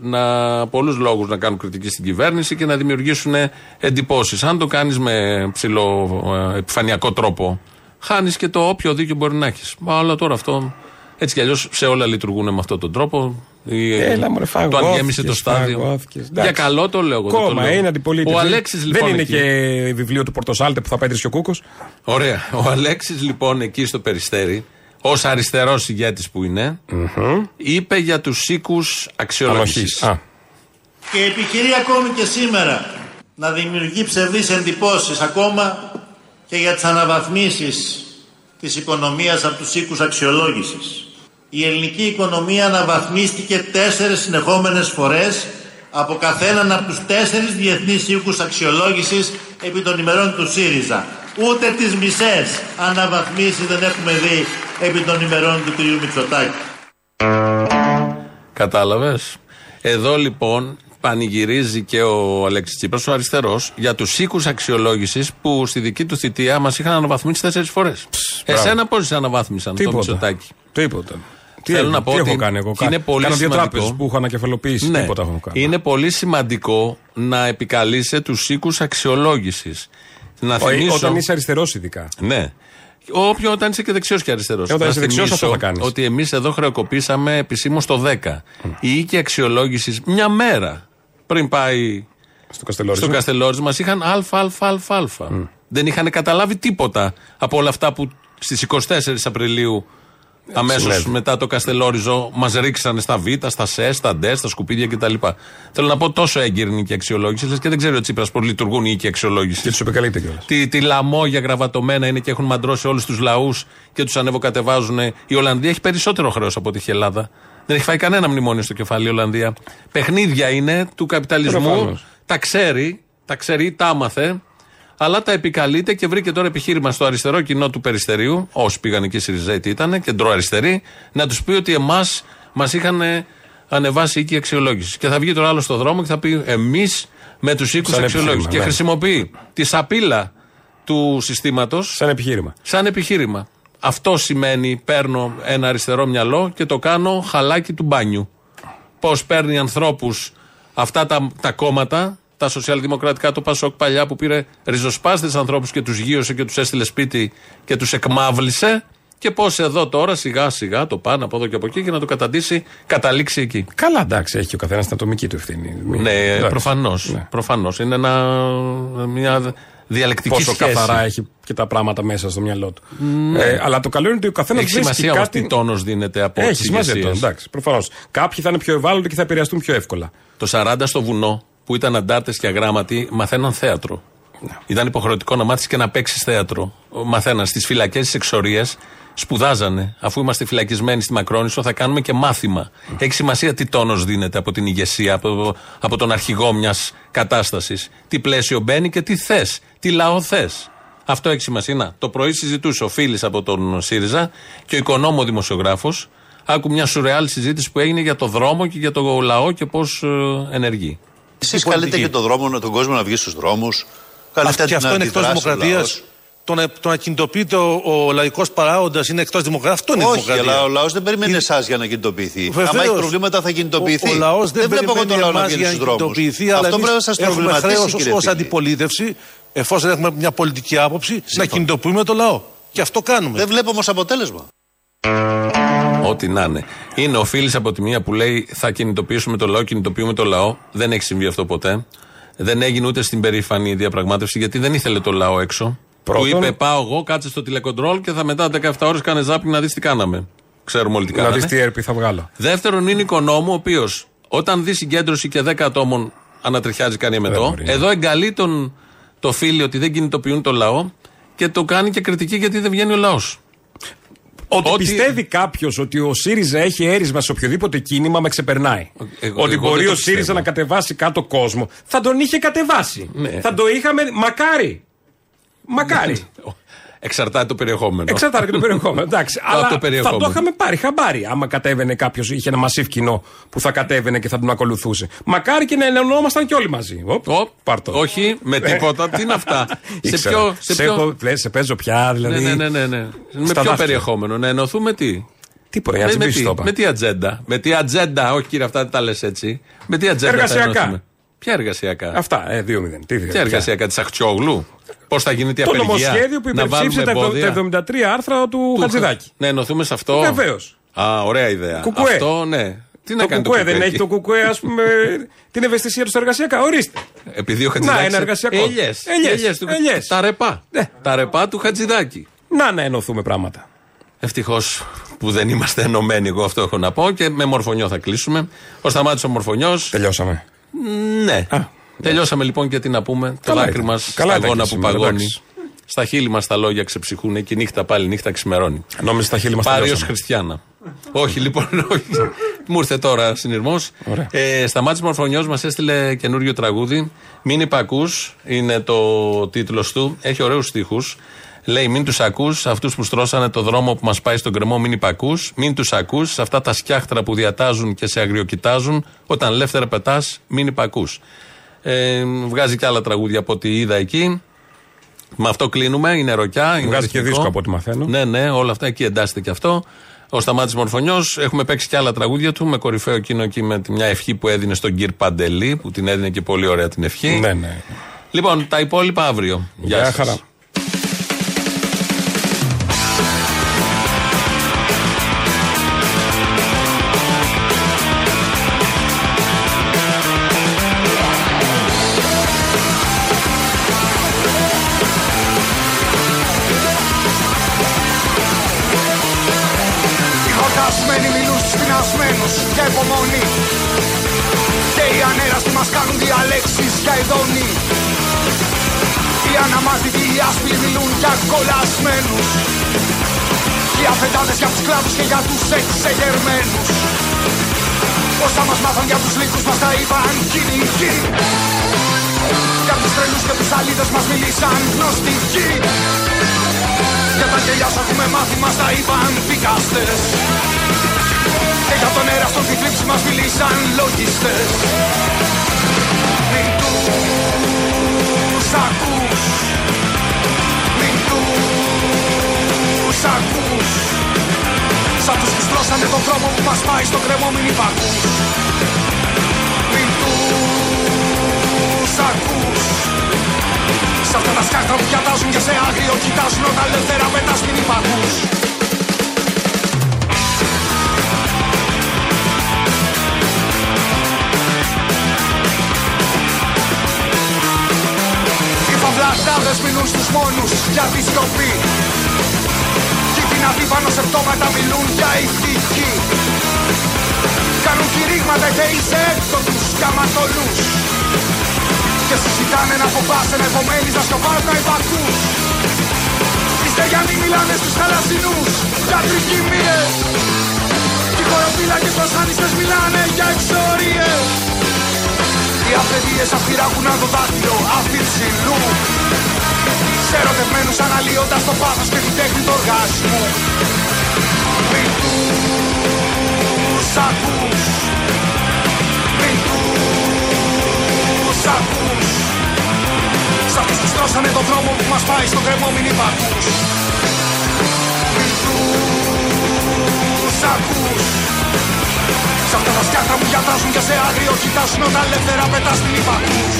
πολλούς λόγους να κάνουν κριτική στην κυβέρνηση και να δημιουργήσουν εντυπώσεις. Αν το κάνεις με ψηλό ε, επιφανειακό τρόπο, χάνεις και το όποιο δίκιο μπορεί να έχεις. Αλλά τώρα αυτό έτσι κι αλλιώς σε όλα λειτουργούν με αυτόν τον τρόπο. Η- Έλα, μωρέ, το αν φαγώθηκες, γέμισε το στάδιο. φαγώθηκες. Για Εντάξει. καλό το λέω εγώ. δεν το Κόμμα λέω. είναι αντιπολίτευση. Ο Αλέξης λοιπόν. Δεν είναι εκεί- και βιβλίο του Πορτοσάλτε που θα πέτρεις ο Κούκος. Ωραία. Ο Αλέξης λοιπόν εκεί στο περιστέρι, ως αριστερός ηγέτης που ειναι είπε για τους οίκους αξιολόγησης. και επιχειρεί ακόμη και σήμερα να δημιουργεί ψευδείς εντυπώσεις ακόμα και για τις αναβαθμίσεις της οικονομίας από τους οίκους αξιολόγησης. Η ελληνική οικονομία αναβαθμίστηκε τέσσερες συνεχόμενες φορές από καθέναν από τους τέσσερις διεθνείς οίκους αξιολόγησης επί των ημερών του ΣΥΡΙΖΑ. Ούτε τις μισές αναβαθμίσεις δεν έχουμε δει επί των ημερών του κ. Μητσοτάκη. Κατάλαβες; Εδώ λοιπόν πανηγυρίζει και ο Αλέξης Τσίπρας, ο αριστερός, για τους οίκους αξιολόγησης που στη δική του θητεία μας είχαν αναβαθμίσει τέσσερις φορές. Εσένα πώς σε αναβάθμισαν, το Τίποτα. Μητσοτάκη; Τίποτα. Τι, Θέλω έγινε, να πω τι ότι έχω κάνει εγώ. είναι πολύ Κάνω δύο σημαντικό. τράπεζες που έχω ανακεφαλοποιήσει. Ναι. Τίποτα έχω κάνει. Είναι πολύ σημαντικό να επικαλείσαι τους οίκους αξιολόγησης. Να Ο- θυμίσω. Όταν είσαι αριστερός, ειδικά. Ναι. Όποιο όταν είσαι και δεξιός και αριστερός. Ε, όταν είσαι δεξιός, αυτό θα κάνεις. Ότι εμείς εδώ χρεοκοπήσαμε επισήμως το 10. Η οίκη αξιολόγησης μια μέρα πριν πάει Στο Καστελόριζο. στο Καστελόριζο μας είχαν αλφα-αλφα-αλφα-αλφα. Δεν είχαν καταλάβει τίποτα από όλα αυτά που στις 24 Απριλίου αμέσως συνέβη. μετά το Καστελόριζο μας ρίξανε στα Β, στα ΣΕ, στα ΝΤΕ, στα σκουπίδια κτλ. Θέλω να πω τόσο έγκυρη είναι η οίκη αξιολόγηση, λες και δεν ξέρει ο Τσίπρας πώς λειτουργούν οι οίκοι αξιολόγησης. Και τους επικαλείται κιόλας. Τι, τι λαμόγια γραβατωμένα είναι και έχουν μαντρώσει όλους τους λαούς και τους ανεβοκατεβάζουν. Η Ολλανδία έχει περισσότερο χρέος από ότι έχει η Ελλάδα. Δεν έχει φάει κανένα μνημόνιο στο κεφάλι η Ολλανδία. Παιχνίδια είναι του καπιταλισμού. Προφανώς. Τα ξέρει, τα ξέρει, τα άμαθε. Αλλά τα επικαλείται και βρήκε τώρα επιχείρημα στο αριστερό κοινό του Περιστερίου, όσοι πήγαν εκεί Σιριζέοι τι ήταν, κεντροαριστεροί, να τους πει ότι εμάς μας είχαν ε, ανεβάσει οίκοι αξιολόγησης. Και θα βγει τώρα άλλο στο δρόμο και θα πει εμείς με τους οίκους Σαν αξιολόγησης. επιχείρημα, Και ναι. χρησιμοποιεί τη σαπίλα του συστήματος. Σαν επιχείρημα. Σαν επιχείρημα. Αυτό σημαίνει παίρνω ένα αριστερό μυαλό και το κάνω χαλάκι του μπάνιου. Πώς παίρνει ανθρώπους αυτά τα, τα κόμματα, τα σοσιαλδημοκρατικά, το Πασόκ παλιά που πήρε ριζοσπάστες ανθρώπους και τους γύρωσε και τους έστειλε σπίτι και τους εκμάβλησε. Και πώς εδώ τώρα σιγά σιγά το πάνε από εδώ και από εκεί και να το καταντήσει, καταλήξει εκεί. Καλά, εντάξει, έχει και ο καθένας την ατομική του ευθύνη. Μην- Ναι, εντάξει. προφανώς. Προφανώς. Είναι ένα, μια διαλεκτική Πόσο σχέση. καθαρά έχει και τα πράγματα μέσα στο μιαλό του. Ναι. Ε, αλλά το καλό είναι ότι ο καθένας Έχει σημασία όμως τι τόνος δίνεται από Έχει τις σημασία ηγεσίες. το, εντάξει, προφανώς. Κάποιοι θα είναι πιο ευάλωτοι και θα επηρεαστούν πιο εύκολα. Το 40 στο βουνό που ήταν αντάρτε και αγράμματοι μαθαίναν θέατρο. Ήταν υποχρεωτικό να μάθεις και να παίξεις θέατρο. Μαθαίναν στις φυλακές, στι εξορίε, σπουδάζανε. Αφού είμαστε φυλακισμένοι στη Μακρόνισο, θα κάνουμε και μάθημα. Έχει σημασία τι τόνος δίνεται από την ηγεσία, από, από τον αρχηγό μιας κατάστασης. Τι πλαίσιο μπαίνει και τι θες, τι λαό θες. Αυτό έχει σημασία. Να, το πρωί συζητούσε ο Φίλης από τον ΣΥΡΙΖΑ και ο οικονόμο δημοσιογράφος. Άκου μια σουρεάλ συζήτηση που έγινε για το δρόμο και για το λαό και πώς ενεργεί. Εσείς καλείτε και τον δρόμο, τον κόσμο να βγει στους δρόμους. Αυτό, και αυτό είναι εκτό δημοκρατία. Το να, το να κινητοποιείται ο, ο λαϊκός παράγοντας είναι εκτός δημοκρατίας. Αυτό είναι Όχι, δημοκρατία. αλλά ο λαός δεν περιμένει εσάς για να κινητοποιηθεί. Βεβαίως. Αν έχει προβλήματα θα κινητοποιηθεί. Ο, ο λαός δεν, βλέπω εγώ περιμένει το λαό να εμάς βγει για να στους δρόμους. κινητοποιηθεί, αλλά Αυτό εμείς πρέπει να σας έχουμε προβληματίσει, χρέος κύριε ως Φίλη. αντιπολίτευση, εφόσον έχουμε μια πολιτική άποψη, να κινητοποιούμε το λαό. Και αυτό κάνουμε. Δεν βλέπω όμως αποτέλεσμα. Ό,τι να είναι. Είναι ο Φίλη από τη μία που λέει θα κινητοποιήσουμε το λαό, κινητοποιούμε το λαό. Δεν έχει συμβεί αυτό ποτέ. Δεν έγινε ούτε στην περήφανη διαπραγμάτευση γιατί δεν ήθελε το λαό έξω. Πρώτον- Του είπε πάω εγώ, κάτσε στο τηλεκοντρόλ και θα μετά 17 ώρες κάνε ζάπινγκ να δεις τι κάναμε. Ξέρουμε όλοι τι Να κάναμε. δεις τι έρπη θα βγάλω. Δεύτερον, είναι οικονόμου, ο οποίος όταν δει συγκέντρωση και 10 ατόμων ανατριχιάζει κάνει εμετό. Εδώ εγκαλεί τον, το φίλο ότι δεν κινητοποιούν το λαό και το κάνει και κριτική γιατί δεν βγαίνει ο λαός. Ότι, πιστεύει κάποιος ότι ο ΣΥΡΙΖΑ έχει έρισμα σε οποιοδήποτε κίνημα με ξεπερνάει. εγώ- ότι εγώ μπορεί δεν το ο ΣΥΡΙΖΑ πιστεύω. να κατεβάσει κάτω κόσμο. Θα τον είχε κατεβάσει. Ναι. Θα το είχαμε. Μακάρι. Μακάρι. Εξαρτάται το περιεχόμενο. Εξαρτάται και το περιεχόμενο. Εντάξει. Από αλλά το θα περιεχόμενο. το είχαμε πάρει χαμπάρι. Άμα κατέβαινε κάποιος, είχε ένα μασίφ κοινό που θα κατέβαινε και θα τον ακολουθούσε. Μακάρι και να ενωνόμασταν κι όλοι μαζί. Οπ, πάρ' το. Όχι, με τίποτα. Τι είναι αυτά; σε Ήξερα. ποιο. Σε σε, ποιο... έχω- λες, σε παίζω πια, δηλαδή. Ναι, ναι, ναι, ναι, ναι. Με στα ποιο δάχτυλα. περιεχόμενο, να ενωθούμε τι; Τι πρωί, με, έτσι με, μπεις τι, το είπα. με τι ατζέντα; Με τι ατζέντα, όχι κύριε, αυτά δεν τα λες έτσι. Με τι ατζέντα. θα Εργασιακά. ενωθούμε; Ποια εργασιακά; Αυτά, ε, 2-0. Τι, Ποια εργασιακά τη Αχτσιόγλου. Πώς θα γίνεται η Το απεργία; νομοσχέδιο που να βάλουμε υπερψήφισε τα, εμπόδια; τα 73 άρθρα του, Χατζηδάκη. Να ενωθούμε σε αυτό. Βεβαίως. Α, ωραία ιδέα. Κουκουέ. Αυτό, ναι. Τι να το κάνει κουκουέ, το δεν κουκουέ έχει το κουκουέ, ας πούμε, την ευαισθησία του στα εργασιακά. Ορίστε. Επειδή ο Να, Χατζηδάκης. ένα εργασιακό. Ελιές. Ελιές. Ελιές του- Ελιές. Τα ρεπά. Τα ρεπά του Χατζηδάκη. Να, να ενωθούμε πράγματα. Ευτυχώς που δεν είμαστε ενωμένοι, εγώ αυτό έχω να πω. Και με μορφωνιό θα κλείσουμε. Ο Σταμάτης ο Μορφωνιός. Τελειώσαμε. Ναι. Τελειώσαμε λοιπόν και τι να πούμε. Το Καλά δάκρυ ήταν. μας Καλά στα ήταν γόνα και που σήμερα, παγώνει. εντάξει. Στα χείλη μας τα λόγια ξεψυχούν και η νύχτα πάλι νύχτα ξημερώνει. Νόμιζα στα χείλη μας Πάριος τελειώσαμε. Χριστιανά. όχι λοιπόν, όχι. Μου ήρθε τώρα συνειρμός. Ε, Σταμάτη Μορφωνιός μας έστειλε καινούριο τραγούδι. Μην υπακούς είναι το τίτλος του. Έχει ωραίους στίχους. Λέει: Μην τους ακούς, αυτούς που στρώσανε το δρόμο που μας πάει στον κρεμό, μην υπακούς. Μην τους ακούς, σε αυτά τα σκιάχτρα που διατάζουν και σε αγριοκοιτάζουν. Όταν ελεύθερα πετάς, μην υπακούς. Ε, βγάζει και άλλα τραγούδια από ό,τι είδα εκεί. Με αυτό κλείνουμε. Είναι ροκιά. Είναι Βγάζει και ρυθμικό. δίσκο από ό,τι μαθαίνω. Ναι, ναι, όλα αυτά εκεί εντάσσεται και αυτό. Ο Σταμάτης Μορφωνιός. Έχουμε παίξει και άλλα τραγούδια του. Με κορυφαίο εκείνο εκεί με τη- μια ευχή που έδινε στον Κυρ Παντελή, που την έδινε και πολύ ωραία την ευχή. Ναι, ναι. Λοιπόν, τα υπόλοιπα αύριο. Γεια, Γεια σας. χαρά. Χορτασμένοι μιλούν στους πεινασμένους για υπομονή Και οι ανέραστοι μας κάνουν διαλέξεις για ειδονή Οι αναμάρτητοι οι άσπηλοι μιλούν για κολλασμένους Οι αφεντάδες για τους κλάδους και για τους εξεγερμένους. Όσα μας μάθαν για τους λύκους μας τα είπαν κυνηγοί Για τους τρελούς και τους αλίδες μας μιλήσαν γνωστικοί για τα γέλια σου έχουμε μάθει μας τα είπαν δικαστές Και για τον έραστο τη θλίψη μας μιλήσαν λογιστές. Μην τους ακούς. Μην τους ακούς. Σαν τους που στρώσανε τον δρόμο που μας πάει στο κρεμό μην υπακούς. Μην τους ακούς Σ' αυτά τα σκάχτα που διατάζουν και σε άγριο κοιτάζουν όταν ελεύθερα πετάς μην υπακούς Οι φαυλατάδες μιλούν στους μόνους για τη σιωπή Κι οι δυνατοί πάνω σε πτώματα μιλούν για ηθική. Κάνουν κηρύγματα και είσαι έκτοτους καματολούς Και συζητάνε να φοβάσαι να υπομένεις να σκοπάς να υπακούς Οι στεγιανοί μιλάνε στους θαλασσινούς για τρικυμίες Κι οι χωροφύλακες βασάνιστες μιλάνε για εξορίες. Οι αφεντίες αφηράγουν το δάχτυλο αυτή ψηλού. Σε ερωτευμένους αναλύοντας το πάθος και την τέχνη του οργάσμου Μην τους ακούς ακούς Σ' αυτούς που στρώσανε τον δρόμο που μας πάει στον κρεμό μην υπακούς Μην τους ακούς Σ' αυτά τα σκιάχτα που διατάζουν και σε άγριο κοιτάζουν όταν ελεύθερα πετάς μην υπακούς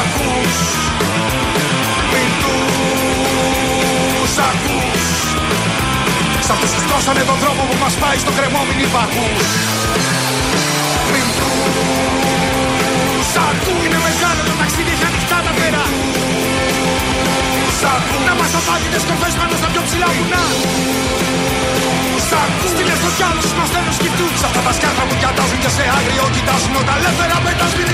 ακούς. Μην τους ακούς. Σ' αυτούς που στρώσανε τον τρόπο που μας πάει στο κρεμό μην υπακούς. Μην Σ' ακού. Είναι μεγάλο το ταξίδι, έχει ανοιχτά τα φτερά Σ' ακού. Να μας απάντητες κορφές πάνω στα πιο ψηλά βουνά. Σ' ακού. Στείλε στο κι άλλους μας θέλουν σκεφτούν Σ' αυτά τα σκάρφα που κοιτάζουν και σε άγριο κοιτάζουν Όταν ελεύθερα πετάς μη